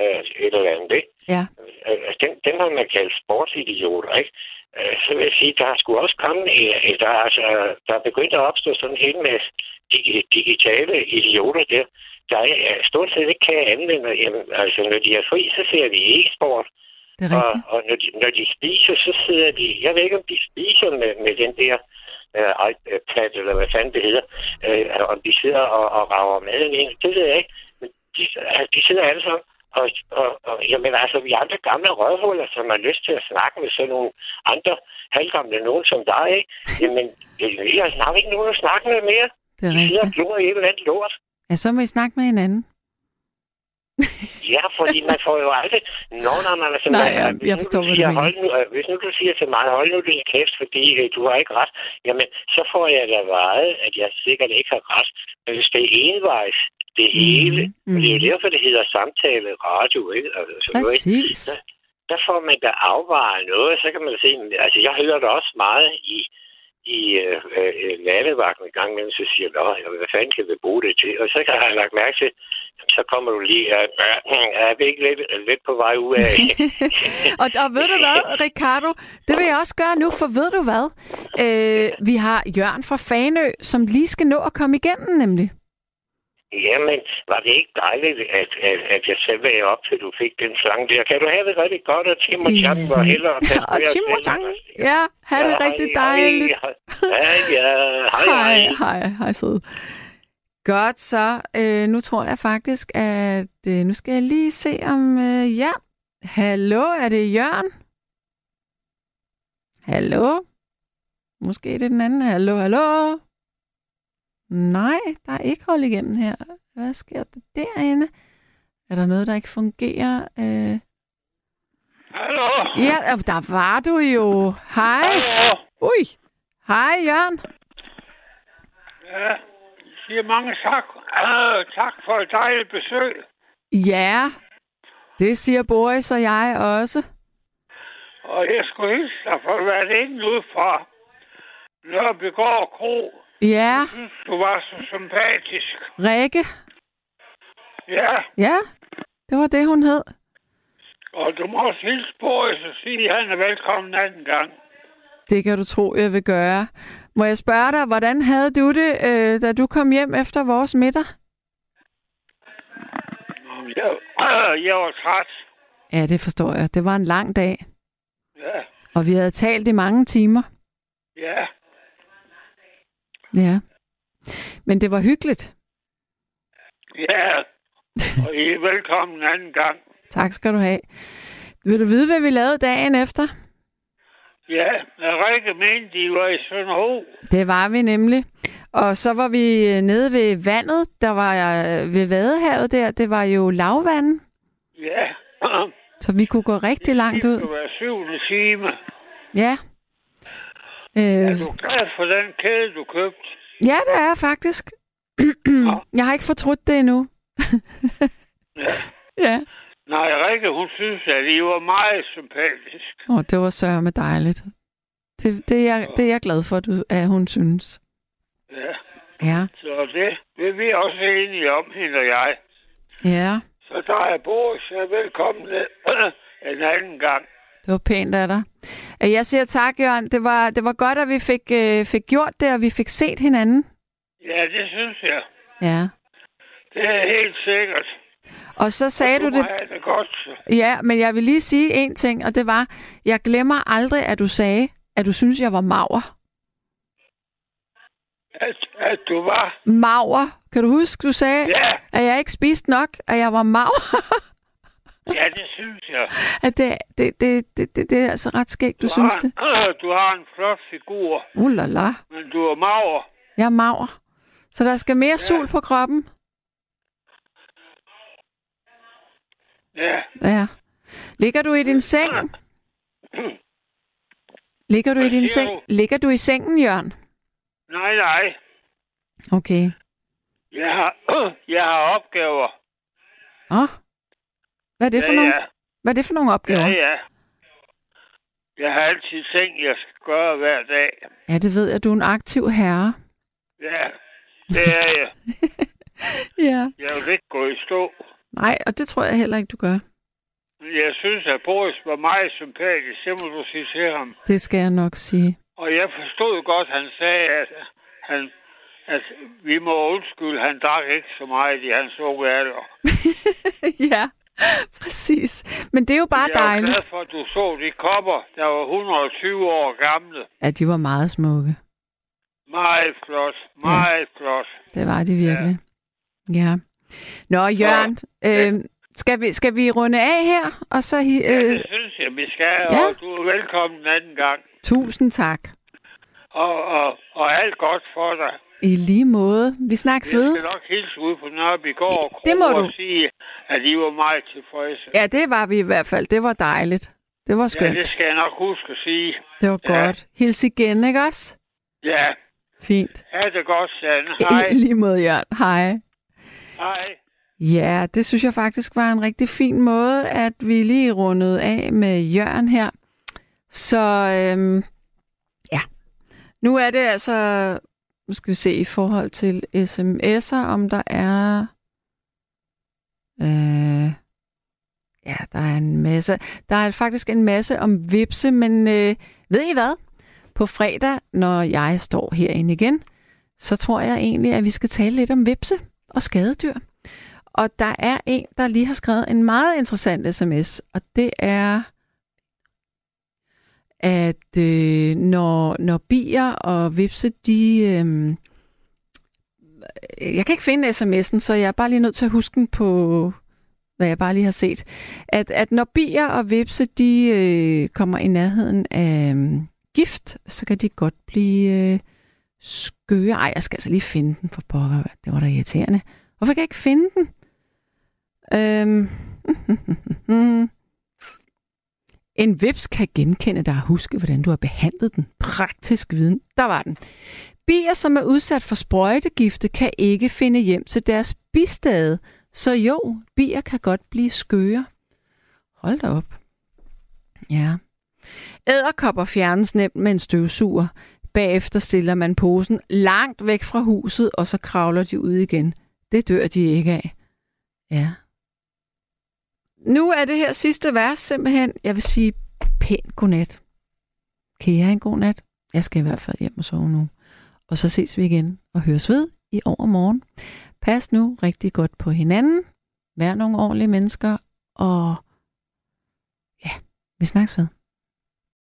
Speaker 7: øh, et eller andet, ikke?
Speaker 2: Ja.
Speaker 7: Øh, den, den har man kaldt sportsidioter, ikke? Øh, så vil jeg sige, der har sgu også kommet, øh, der, er, altså, der er begyndt at opstå sådan en hel masse dig- digitale idioter der, der er, stort set ikke kan anvende. Jamen, altså, når de er fri, så ser de e-sport,
Speaker 2: Det er
Speaker 7: og,
Speaker 2: rigtigt.
Speaker 7: og når, de, når de spiser, så sidder de, jeg ved ikke, om de spiser med, med den der øh, iPad, eller hvad fanden det hedder, øh, om de sidder og, og rager maden ind, det ved jeg ikke. Men de, altså, de sidder alle sammen og, og, og jamen altså, vi andre gamle røvhuller, som har lyst til at snakke med sådan nogle andre halvgamle nogen som dig, ikke? Jamen, vi har snart ikke nogen at snakke med mere.
Speaker 2: Det er
Speaker 7: De sidder og
Speaker 2: rigtigt.
Speaker 7: i et eller andet lort.
Speaker 2: Ja, så må I snakke med hinanden.
Speaker 7: Ja, fordi man får jo aldrig... Nå, nej, man, altså,
Speaker 2: Nej, ja,
Speaker 7: hvis
Speaker 2: jeg
Speaker 7: nu
Speaker 2: forstår,
Speaker 7: du
Speaker 2: hvad du
Speaker 7: siger, hold nu, øh, Hvis nu du siger til mig, hold nu din kæft, fordi øh, du har ikke ret, jamen, så får jeg da vejet, at jeg sikkert ikke har ret. Men hvis det er envejs, det hele,
Speaker 2: Mhm,
Speaker 7: og det er jo
Speaker 2: mhm.
Speaker 7: derfor, det hedder samtale radio, ikke? Altså?
Speaker 2: Præcis.
Speaker 7: der får man da afvejet noget, så kan man se, altså jeg hører det også meget i, i øh, øh, nattevagten en gang imellem, så siger jeg, Nå, jamen, hvad fanden kan vi bruge det til? Og så kan jeg lagt mærke til, så kommer du lige, øh, øh, er vi ikke lidt, lidt på vej ud af?
Speaker 2: og, og ved du hvad, Ricardo? Det vil jeg også gøre nu, for ved du hvad? Øh, vi har Jørgen fra Fanø, som lige skal nå at komme igennem, nemlig.
Speaker 7: Jamen, var det ikke dejligt, at, at, at jeg selv var op, til du fik den slange der? Kan du have det rigtig godt, og Tim og Jan var hellere
Speaker 2: Og Tim og? Jan. Ja, ha' det
Speaker 7: Ja,
Speaker 2: rigtig
Speaker 7: hej,
Speaker 2: dejligt.
Speaker 7: hej. Ja, hej,
Speaker 2: Hej,
Speaker 7: hej.
Speaker 2: hej, søde. Godt, så øh, nu tror jeg faktisk, at øh, nu skal jeg lige se om... Øh, ja, hallo, er det Jørgen? Hallo? Måske det er den anden. Hallo, hallo? Nej, der er ikke hold igennem her. Hvad sker der derinde? Er der noget, der ikke fungerer? Øh...
Speaker 8: Hallo?
Speaker 2: Ja, øh, der var du jo. Hej.
Speaker 8: Hallo?
Speaker 2: Ui. Hej, Jørgen.
Speaker 8: Ja, jeg siger mange tak. Uh, tak for et dejligt besøg.
Speaker 2: Ja, det siger Boris og jeg også.
Speaker 8: Og jeg skulle hilse dig for været inde ud fra Nørrebygård Kro.
Speaker 2: Ja,
Speaker 8: Jeg synes, du var så sympatisk.
Speaker 2: Rikke.
Speaker 8: Ja,
Speaker 2: Ja, det var det, hun hed.
Speaker 8: og du må også hilse på og så sige, at han er velkommen anden gang.
Speaker 2: Det kan du tro, jeg vil gøre. Må jeg spørge dig, hvordan havde du det, øh, da du kom hjem efter vores middag?
Speaker 8: Jeg, jeg var træt.
Speaker 2: Ja, det forstår jeg. Det var en lang dag,
Speaker 8: Ja,
Speaker 2: og vi havde talt i mange timer.
Speaker 8: ja.
Speaker 2: Ja. Men det var hyggeligt.
Speaker 8: Ja, og I er velkommen anden gang.
Speaker 2: Tak skal du have. Vil du vide, hvad vi lavede dagen efter?
Speaker 8: Ja, Rikke mente, de var i Sønderho.
Speaker 2: Det var vi nemlig. Og så var vi nede ved vandet. Der var øh, ved Vadehavet der. Det var jo lavvand,
Speaker 8: Ja,
Speaker 2: så vi kunne gå rigtig langt
Speaker 8: det
Speaker 2: ud.
Speaker 8: skulle være syvende time.
Speaker 2: Ja. Øh,
Speaker 8: Er du glad for den kæde, du købte?
Speaker 2: ja, det er jeg faktisk. jeg har ikke fortrudt det endnu.
Speaker 8: Ja.
Speaker 2: ja.
Speaker 8: Nej, Rikke, hun synes, at I var meget sympatisk.
Speaker 2: Åh, det var sørme dejligt. Det, det, er jeg, det er jeg glad for, du, at hun synes.
Speaker 8: Ja,
Speaker 2: Ja.
Speaker 8: så det, det er vi også enige om, hende og jeg.
Speaker 2: Ja,
Speaker 8: Så der er Boris velkommen en anden gang.
Speaker 2: Det var pænt af dig. Øh, Jeg siger tak, Jørgen. Det var, det var godt, at vi fik, øh, fik gjort det, og vi fik set hinanden.
Speaker 8: Ja, det synes jeg.
Speaker 2: Ja.
Speaker 8: Det er helt sikkert.
Speaker 2: Og så sagde du
Speaker 8: må
Speaker 2: det...
Speaker 8: det godt.
Speaker 2: Ja, men jeg vil lige sige en ting, og det var, jeg glemmer aldrig, at du sagde, at du synes, jeg var maver.
Speaker 8: At, at du var...
Speaker 2: Maver. Kan du huske, du sagde,
Speaker 8: Ja,
Speaker 2: at jeg ikke spiste nok, at jeg var maver?
Speaker 8: ja, det synes jeg.
Speaker 2: at det, det, det, det, det, det er altså ret skægt, du, du synes det.
Speaker 8: har, Du har en flot figur,
Speaker 2: Uh, la, la.
Speaker 8: men du er mager.
Speaker 2: Jeg er maver. Så der skal mere sol på kroppen.
Speaker 8: Ja,
Speaker 2: Ja. Ligger du i din seng? Ligger du i
Speaker 8: Hvad
Speaker 2: din
Speaker 8: siger
Speaker 2: seng?
Speaker 8: du?
Speaker 2: Ligger du i sengen, Jørgen?
Speaker 8: nej, nej.
Speaker 2: Okay.
Speaker 8: Jeg har, jeg har opgaver.
Speaker 2: Åh. Oh. Hvad er det for
Speaker 8: ja,
Speaker 2: nogle?
Speaker 8: ja.
Speaker 2: Hvad er det for nogle opgaver?
Speaker 8: Ja, ja. Jeg har altid ting, jeg skal gøre hver dag.
Speaker 2: Ja, det ved jeg. Du er en aktiv herre.
Speaker 8: Ja, det er jeg.
Speaker 2: Ja.
Speaker 8: Jeg vil ikke gå i stå.
Speaker 2: Nej, og det tror jeg heller ikke, du gør.
Speaker 8: Jeg synes, at Boris var meget sympatisk. Det må du sige til ham.
Speaker 2: Det skal jeg nok sige.
Speaker 8: Og jeg forstod godt, at han sagde, at, han, at vi må undskylde, han drak ikke så meget i hans unge alder.
Speaker 2: ja, præcis. Men det er jo bare
Speaker 8: jeg er
Speaker 2: dejligt.
Speaker 8: glad for, at du så de kopper, der var 120 år gamle.
Speaker 2: Ja, de var meget smukke.
Speaker 8: Meget flot. Meget ja. flot.
Speaker 2: Det var de virkelig. Ja. ja. Nå, Jørgen,
Speaker 8: Ja.
Speaker 2: øh, skal, vi, skal vi runde af her? Og så, hi-
Speaker 8: Ja,
Speaker 2: øh,
Speaker 8: det synes jeg, vi skal,
Speaker 2: ja.
Speaker 8: og du er velkommen en anden gang.
Speaker 2: tusind tak.
Speaker 8: Og, og, og alt godt for dig.
Speaker 2: I lige måde. Vi snakkes
Speaker 8: Jeg
Speaker 2: ved.
Speaker 8: skal nok hilse ud på Nørrebygård
Speaker 2: Det må
Speaker 8: og
Speaker 2: du.
Speaker 8: sige, at I var meget tilfredse.
Speaker 2: Ja, det var vi i hvert fald. Det var dejligt. Det var
Speaker 8: ja,
Speaker 2: skønt.
Speaker 8: det skal jeg nok huske at sige.
Speaker 2: Det var
Speaker 8: Ja.
Speaker 2: godt. Hils igen, ikke også?
Speaker 8: Ja,
Speaker 2: Fint.
Speaker 8: ha' det godt, Sanne. Hej.
Speaker 2: I lige måde, Jørgen. Hej.
Speaker 8: Hej.
Speaker 2: Ja, det synes jeg faktisk var en rigtig fin måde, at vi lige rundede af med Jørgen her. Så øhm, ja, nu er det altså, nu skal vi se i forhold til sms'er, om der er... Øh, ja, der er en masse. Der er faktisk en masse om vipse, men øh, ved I hvad? På fredag, når jeg står herinde igen, så tror jeg egentlig, at vi skal tale lidt om vipse og skadedyr. Og der er en, der lige har skrevet en meget interessant sms, og det er, at øh, når, når bier og vipse, de... Øh, jeg kan ikke finde sms'en, så jeg er bare lige nødt til at huske den på, hvad jeg bare lige har set. At, at når bier og vipse, de øh, kommer i nærheden af øh, gift, så kan de godt blive øh, skøre. Ej, jeg skal altså lige finde den for pokker. Det var da irriterende. Hvorfor kan jeg ikke finde den? Øhm. En vips kan genkende dig og huske, hvordan du har behandlet den. Praktisk viden. Der var den. Bier, som er udsat for sprøjtegifte, kan ikke finde hjem til deres bistade, Så jo, bier kan godt blive skøre. Hold da op. Ja. Æderkopper fjernes nemt med en støvsuger. Bagefter stiller man posen langt væk fra huset, og så kravler de ud igen. Det dør de ikke af. Ja. Nu er det her sidste vers simpelthen, jeg vil sige pænt godnat. Kan I have en god nat? Jeg skal i hvert fald hjem og sove nu. Og så ses vi igen og høres ved i overmorgen. Pas nu rigtig godt på hinanden. Vær nogle ordentlige mennesker. Og ja, vi snakkes ved.